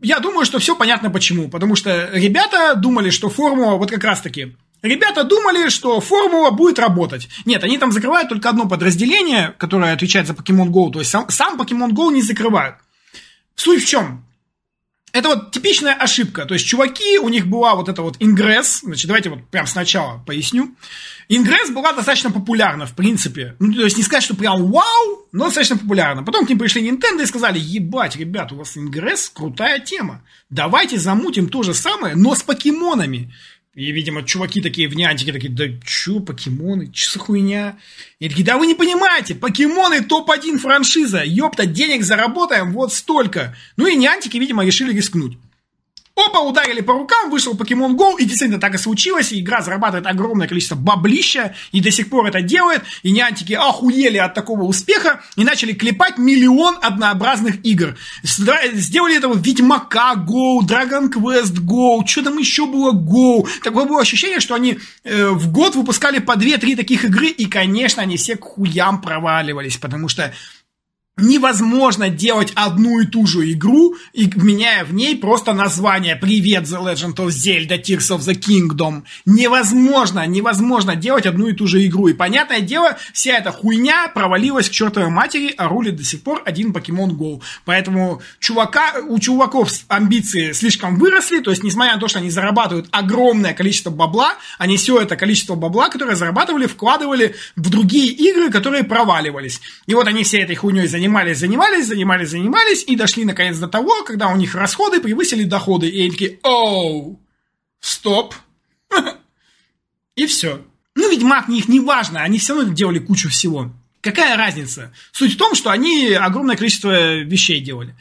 я думаю, что все понятно почему. Потому что ребята думали, что формула вот как раз таки Ребята думали, что формула будет работать. Нет, они там закрывают только одно подразделение, которое отвечает за Pokemon Go. То есть сам, сам Pokemon Go не закрывают. Суть в чем? Это вот типичная ошибка. То есть, чуваки, у них была вот эта вот ингресс. Значит, давайте вот прям сначала поясню. Ингресс была достаточно популярна, в принципе. Ну, то есть, не сказать, что прям вау, но достаточно популярна. Потом к ним пришли Nintendo и сказали, ебать, ребят, у вас ингресс крутая тема. Давайте замутим то же самое, но с покемонами. И, видимо, чуваки такие в Niantic такие, да чё, покемоны, чё за хуйня? И такие, да вы не понимаете, покемоны топ-1 франшиза, ёпта, денег заработаем вот столько. Ну и Niantic, видимо, решили рискнуть. Опа, ударили по рукам, вышел Pokemon Go, и действительно так и случилось, и игра зарабатывает огромное количество баблища, и до сих пор это делает, и неантики охуели от такого успеха, и начали клепать миллион однообразных игр. Сделали этого Ведьмака Go, Dragon Quest Go, что там еще было Go. Такое было ощущение, что они э, в год выпускали по 2-3 таких игры, и, конечно, они все к хуям проваливались, потому что Невозможно делать одну и ту же игру, и меняя в ней просто название «Привет, The Legend of Zelda Tears of the Kingdom». Невозможно, невозможно делать одну и ту же игру. И, понятное дело, вся эта хуйня провалилась к чертовой матери, а рулит до сих пор один Pokemon Go. Поэтому чувака, у чуваков амбиции слишком выросли, то есть, несмотря на то, что они зарабатывают огромное количество бабла, они все это количество бабла, которое зарабатывали, вкладывали в другие игры, которые проваливались. И вот они всей этой хуйней занимались занимались, занимались, занимались, занимались, и дошли наконец до того, когда у них расходы превысили доходы. И они такие, оу, стоп. И все. Ну, Ведьмак не их не важно, они все равно делали кучу всего. Какая разница? Суть в том, что они огромное количество вещей делали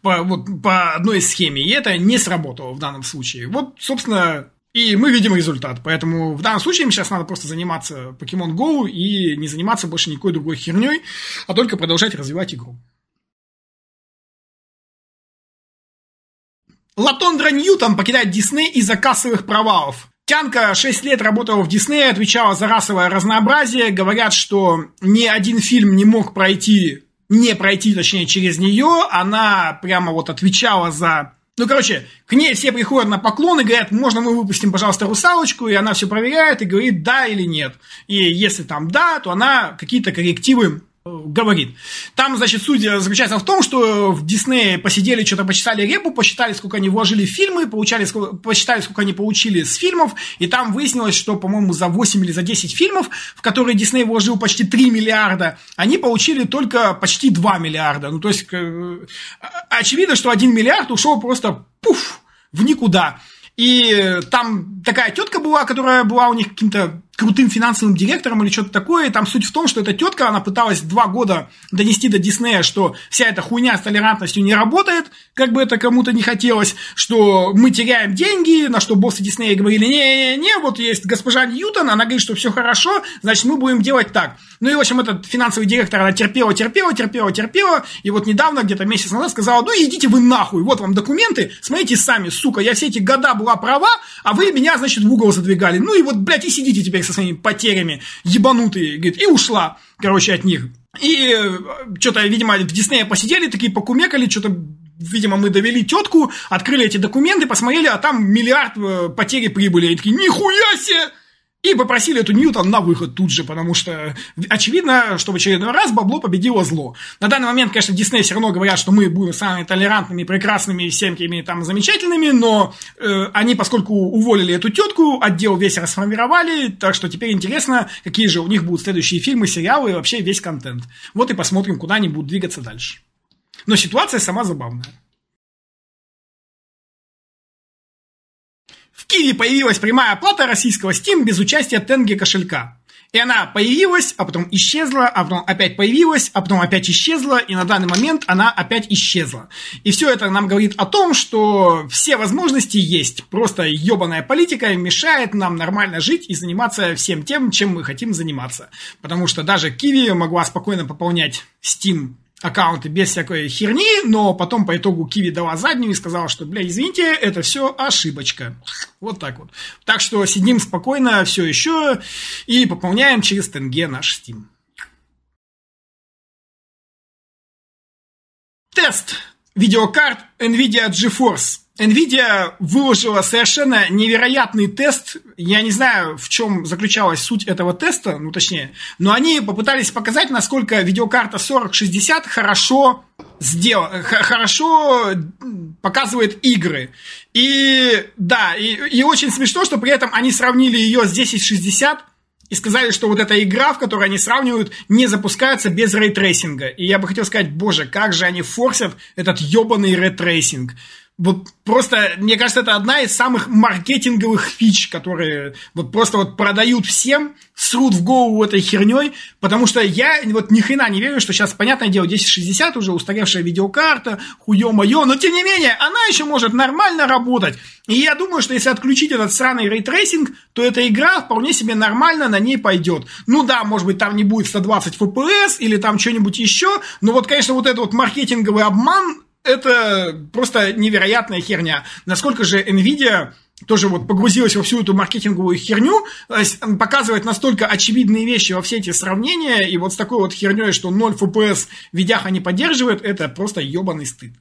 по, вот, по одной схеме, и это не сработало в данном случае. Вот, собственно, И мы видим результат. Поэтому в данном случае им сейчас надо просто заниматься Pokemon Go и не заниматься больше никакой другой херней, а только продолжать развивать игру. Латондра Ньютон покидает Дисней из-за кассовых провалов. Тянка 6 лет работала в Диснее, отвечала за расовое разнообразие. Говорят, что ни один фильм не мог пройти, не пройти, точнее, через нее. Она прямо вот отвечала за ну, короче, к ней все приходят на поклон и говорят, можно мы выпустим, пожалуйста, русалочку, и она все проверяет и говорит да или нет. И если там да, то она какие-то коррективы говорит. Там, значит, суть заключается в том, что в Диснее посидели, что-то почитали репу, посчитали, сколько они вложили в фильмы, получали, сколько, посчитали, сколько они получили с фильмов, и там выяснилось, что, по-моему, за 8 или за 10 фильмов, в которые Дисней вложил почти 3 миллиарда, они получили только почти 2 миллиарда. Ну, то есть, э, очевидно, что 1 миллиард ушел просто пуф, в никуда. И там такая тетка была, которая была у них каким-то крутым финансовым директором или что-то такое. И там суть в том, что эта тетка, она пыталась два года донести до Диснея, что вся эта хуйня с толерантностью не работает, как бы это кому-то не хотелось, что мы теряем деньги, на что боссы Диснея говорили, не-не-не, вот есть госпожа Ньютон, она говорит, что все хорошо, значит, мы будем делать так. Ну и, в общем, этот финансовый директор, она терпела, терпела, терпела, терпела, и вот недавно, где-то месяц назад, сказала, ну идите вы нахуй, вот вам документы, смотрите сами, сука, я все эти года была права, а вы меня, значит, в угол задвигали. Ну и вот, блядь, и сидите теперь со своими потерями, ебанутые, говорит, и ушла, короче, от них. И э, что-то, видимо, в Диснее посидели, такие покумекали, что-то видимо, мы довели тетку, открыли эти документы, посмотрели, а там миллиард э, потери прибыли. И такие, нихуя себе! И попросили эту Ньютон на выход тут же, потому что очевидно, что в очередной раз бабло победило зло. На данный момент, конечно, Дисней все равно говорят, что мы будем самыми толерантными, прекрасными, всеми там замечательными, но э, они, поскольку уволили эту тетку, отдел весь расформировали, так что теперь интересно, какие же у них будут следующие фильмы, сериалы и вообще весь контент. Вот и посмотрим, куда они будут двигаться дальше. Но ситуация сама забавная. В Киеве появилась прямая оплата российского Steam без участия Тенге кошелька. И она появилась, а потом исчезла, а потом опять появилась, а потом опять исчезла, и на данный момент она опять исчезла. И все это нам говорит о том, что все возможности есть. Просто ебаная политика мешает нам нормально жить и заниматься всем тем, чем мы хотим заниматься. Потому что даже Киви могла спокойно пополнять Steam аккаунты без всякой херни, но потом по итогу Киви дала заднюю и сказала, что, бля, извините, это все ошибочка. Вот так вот. Так что сидим спокойно все еще и пополняем через тенге наш Steam. Тест видеокарт NVIDIA GeForce. NVIDIA выложила совершенно невероятный тест. Я не знаю, в чем заключалась суть этого теста, ну точнее, но они попытались показать, насколько видеокарта 4060 хорошо сдел... хорошо показывает игры. И да, и, и очень смешно, что при этом они сравнили ее с 1060 и сказали, что вот эта игра, в которой они сравнивают, не запускается без ray tracing а. И я бы хотел сказать, боже, как же они форсят этот ебаный ray tracing вот просто, мне кажется, это одна из самых маркетинговых фич, которые вот просто вот продают всем, срут в голову этой херней, потому что я вот ни хрена не верю, что сейчас, понятное дело, 1060 уже устаревшая видеокарта, хуё-моё, но тем не менее, она еще может нормально работать. И я думаю, что если отключить этот сраный ray tracing, то эта игра вполне себе нормально на ней пойдет. Ну да, может быть, там не будет 120 FPS или там что-нибудь еще, но вот, конечно, вот этот вот маркетинговый обман, это просто невероятная херня. Насколько же Nvidia тоже вот погрузилась во всю эту маркетинговую херню, показывает настолько очевидные вещи во все эти сравнения, и вот с такой вот херней, что 0 FPS видяха не поддерживает, это просто ебаный стыд.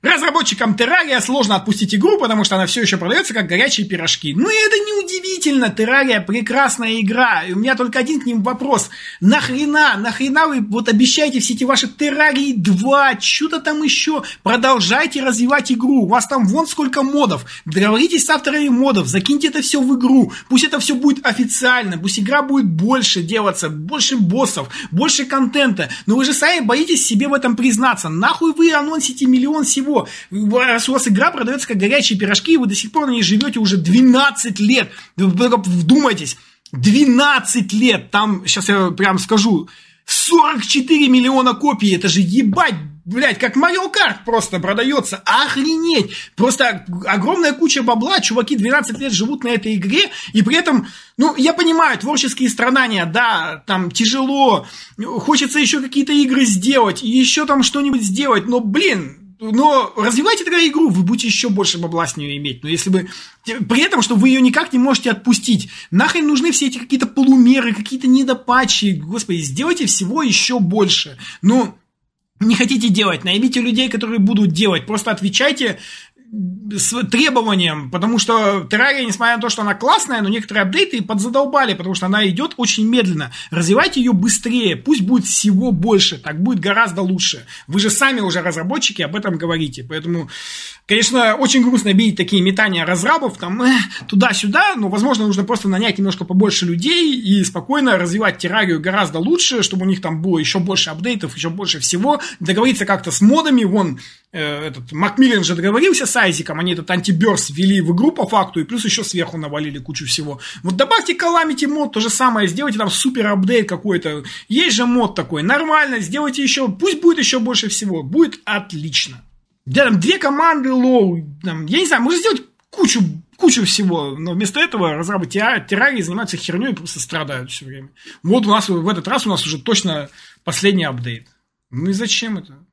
Разработчикам Terraria сложно отпустить игру, потому что она все еще продается как горячие пирожки. Ну и это неудивительно, Terraria прекрасная игра. И у меня только один к ним вопрос. Нахрена, нахрена вы вот обещаете все эти ваши Terraria 2, что-то там еще. Продолжайте развивать игру. У вас там вон сколько модов. Договоритесь с авторами модов, закиньте это все в игру. Пусть это все будет официально, пусть игра будет больше делаться, больше боссов, больше контента. Но вы же сами боитесь себе в этом признаться. Нахуй вы анонсите миллион всего чего? Раз у вас игра продается как горячие пирожки, и вы до сих пор на ней живете уже 12 лет. Вдумайтесь. 12 лет. Там, сейчас я прям скажу, 44 миллиона копий. Это же ебать блядь, как Марио Карт просто продается. Охренеть! Просто огромная куча бабла, чуваки 12 лет живут на этой игре, и при этом, ну, я понимаю, творческие страдания, да, там тяжело, хочется еще какие-то игры сделать, еще там что-нибудь сделать, но, блин, но развивайте тогда игру, вы будете еще больше бабла с нее иметь. Но если бы... При этом, что вы ее никак не можете отпустить. Нахрен нужны все эти какие-то полумеры, какие-то недопатчи. Господи, сделайте всего еще больше. Ну, не хотите делать, наймите людей, которые будут делать. Просто отвечайте с требованием, потому что Террария, несмотря на то, что она классная, но некоторые апдейты подзадолбали, потому что она идет очень медленно. Развивайте ее быстрее, пусть будет всего больше, так будет гораздо лучше. Вы же сами уже разработчики об этом говорите, поэтому, конечно, очень грустно видеть такие метания разрабов, там, э, туда-сюда, но, возможно, нужно просто нанять немножко побольше людей и спокойно развивать Террарию гораздо лучше, чтобы у них там было еще больше апдейтов, еще больше всего, договориться как-то с модами, вон, этот Макмиллен же договорился с Айзиком, они этот Antibirth ввели в игру по факту, и плюс еще сверху навалили кучу всего. Вот добавьте Calamity мод, то же самое, сделайте там супер апдейт какой-то. Есть же мод такой, нормально, сделайте еще, пусть будет еще больше всего, будет отлично. Да, там две команды алло, там, я не знаю, можно сделать кучу, кучу всего, но вместо этого разрабы Террарии занимаются херней и просто страдают все время. Вот у нас в этот раз у нас уже точно последний апдейт. Ну и зачем это?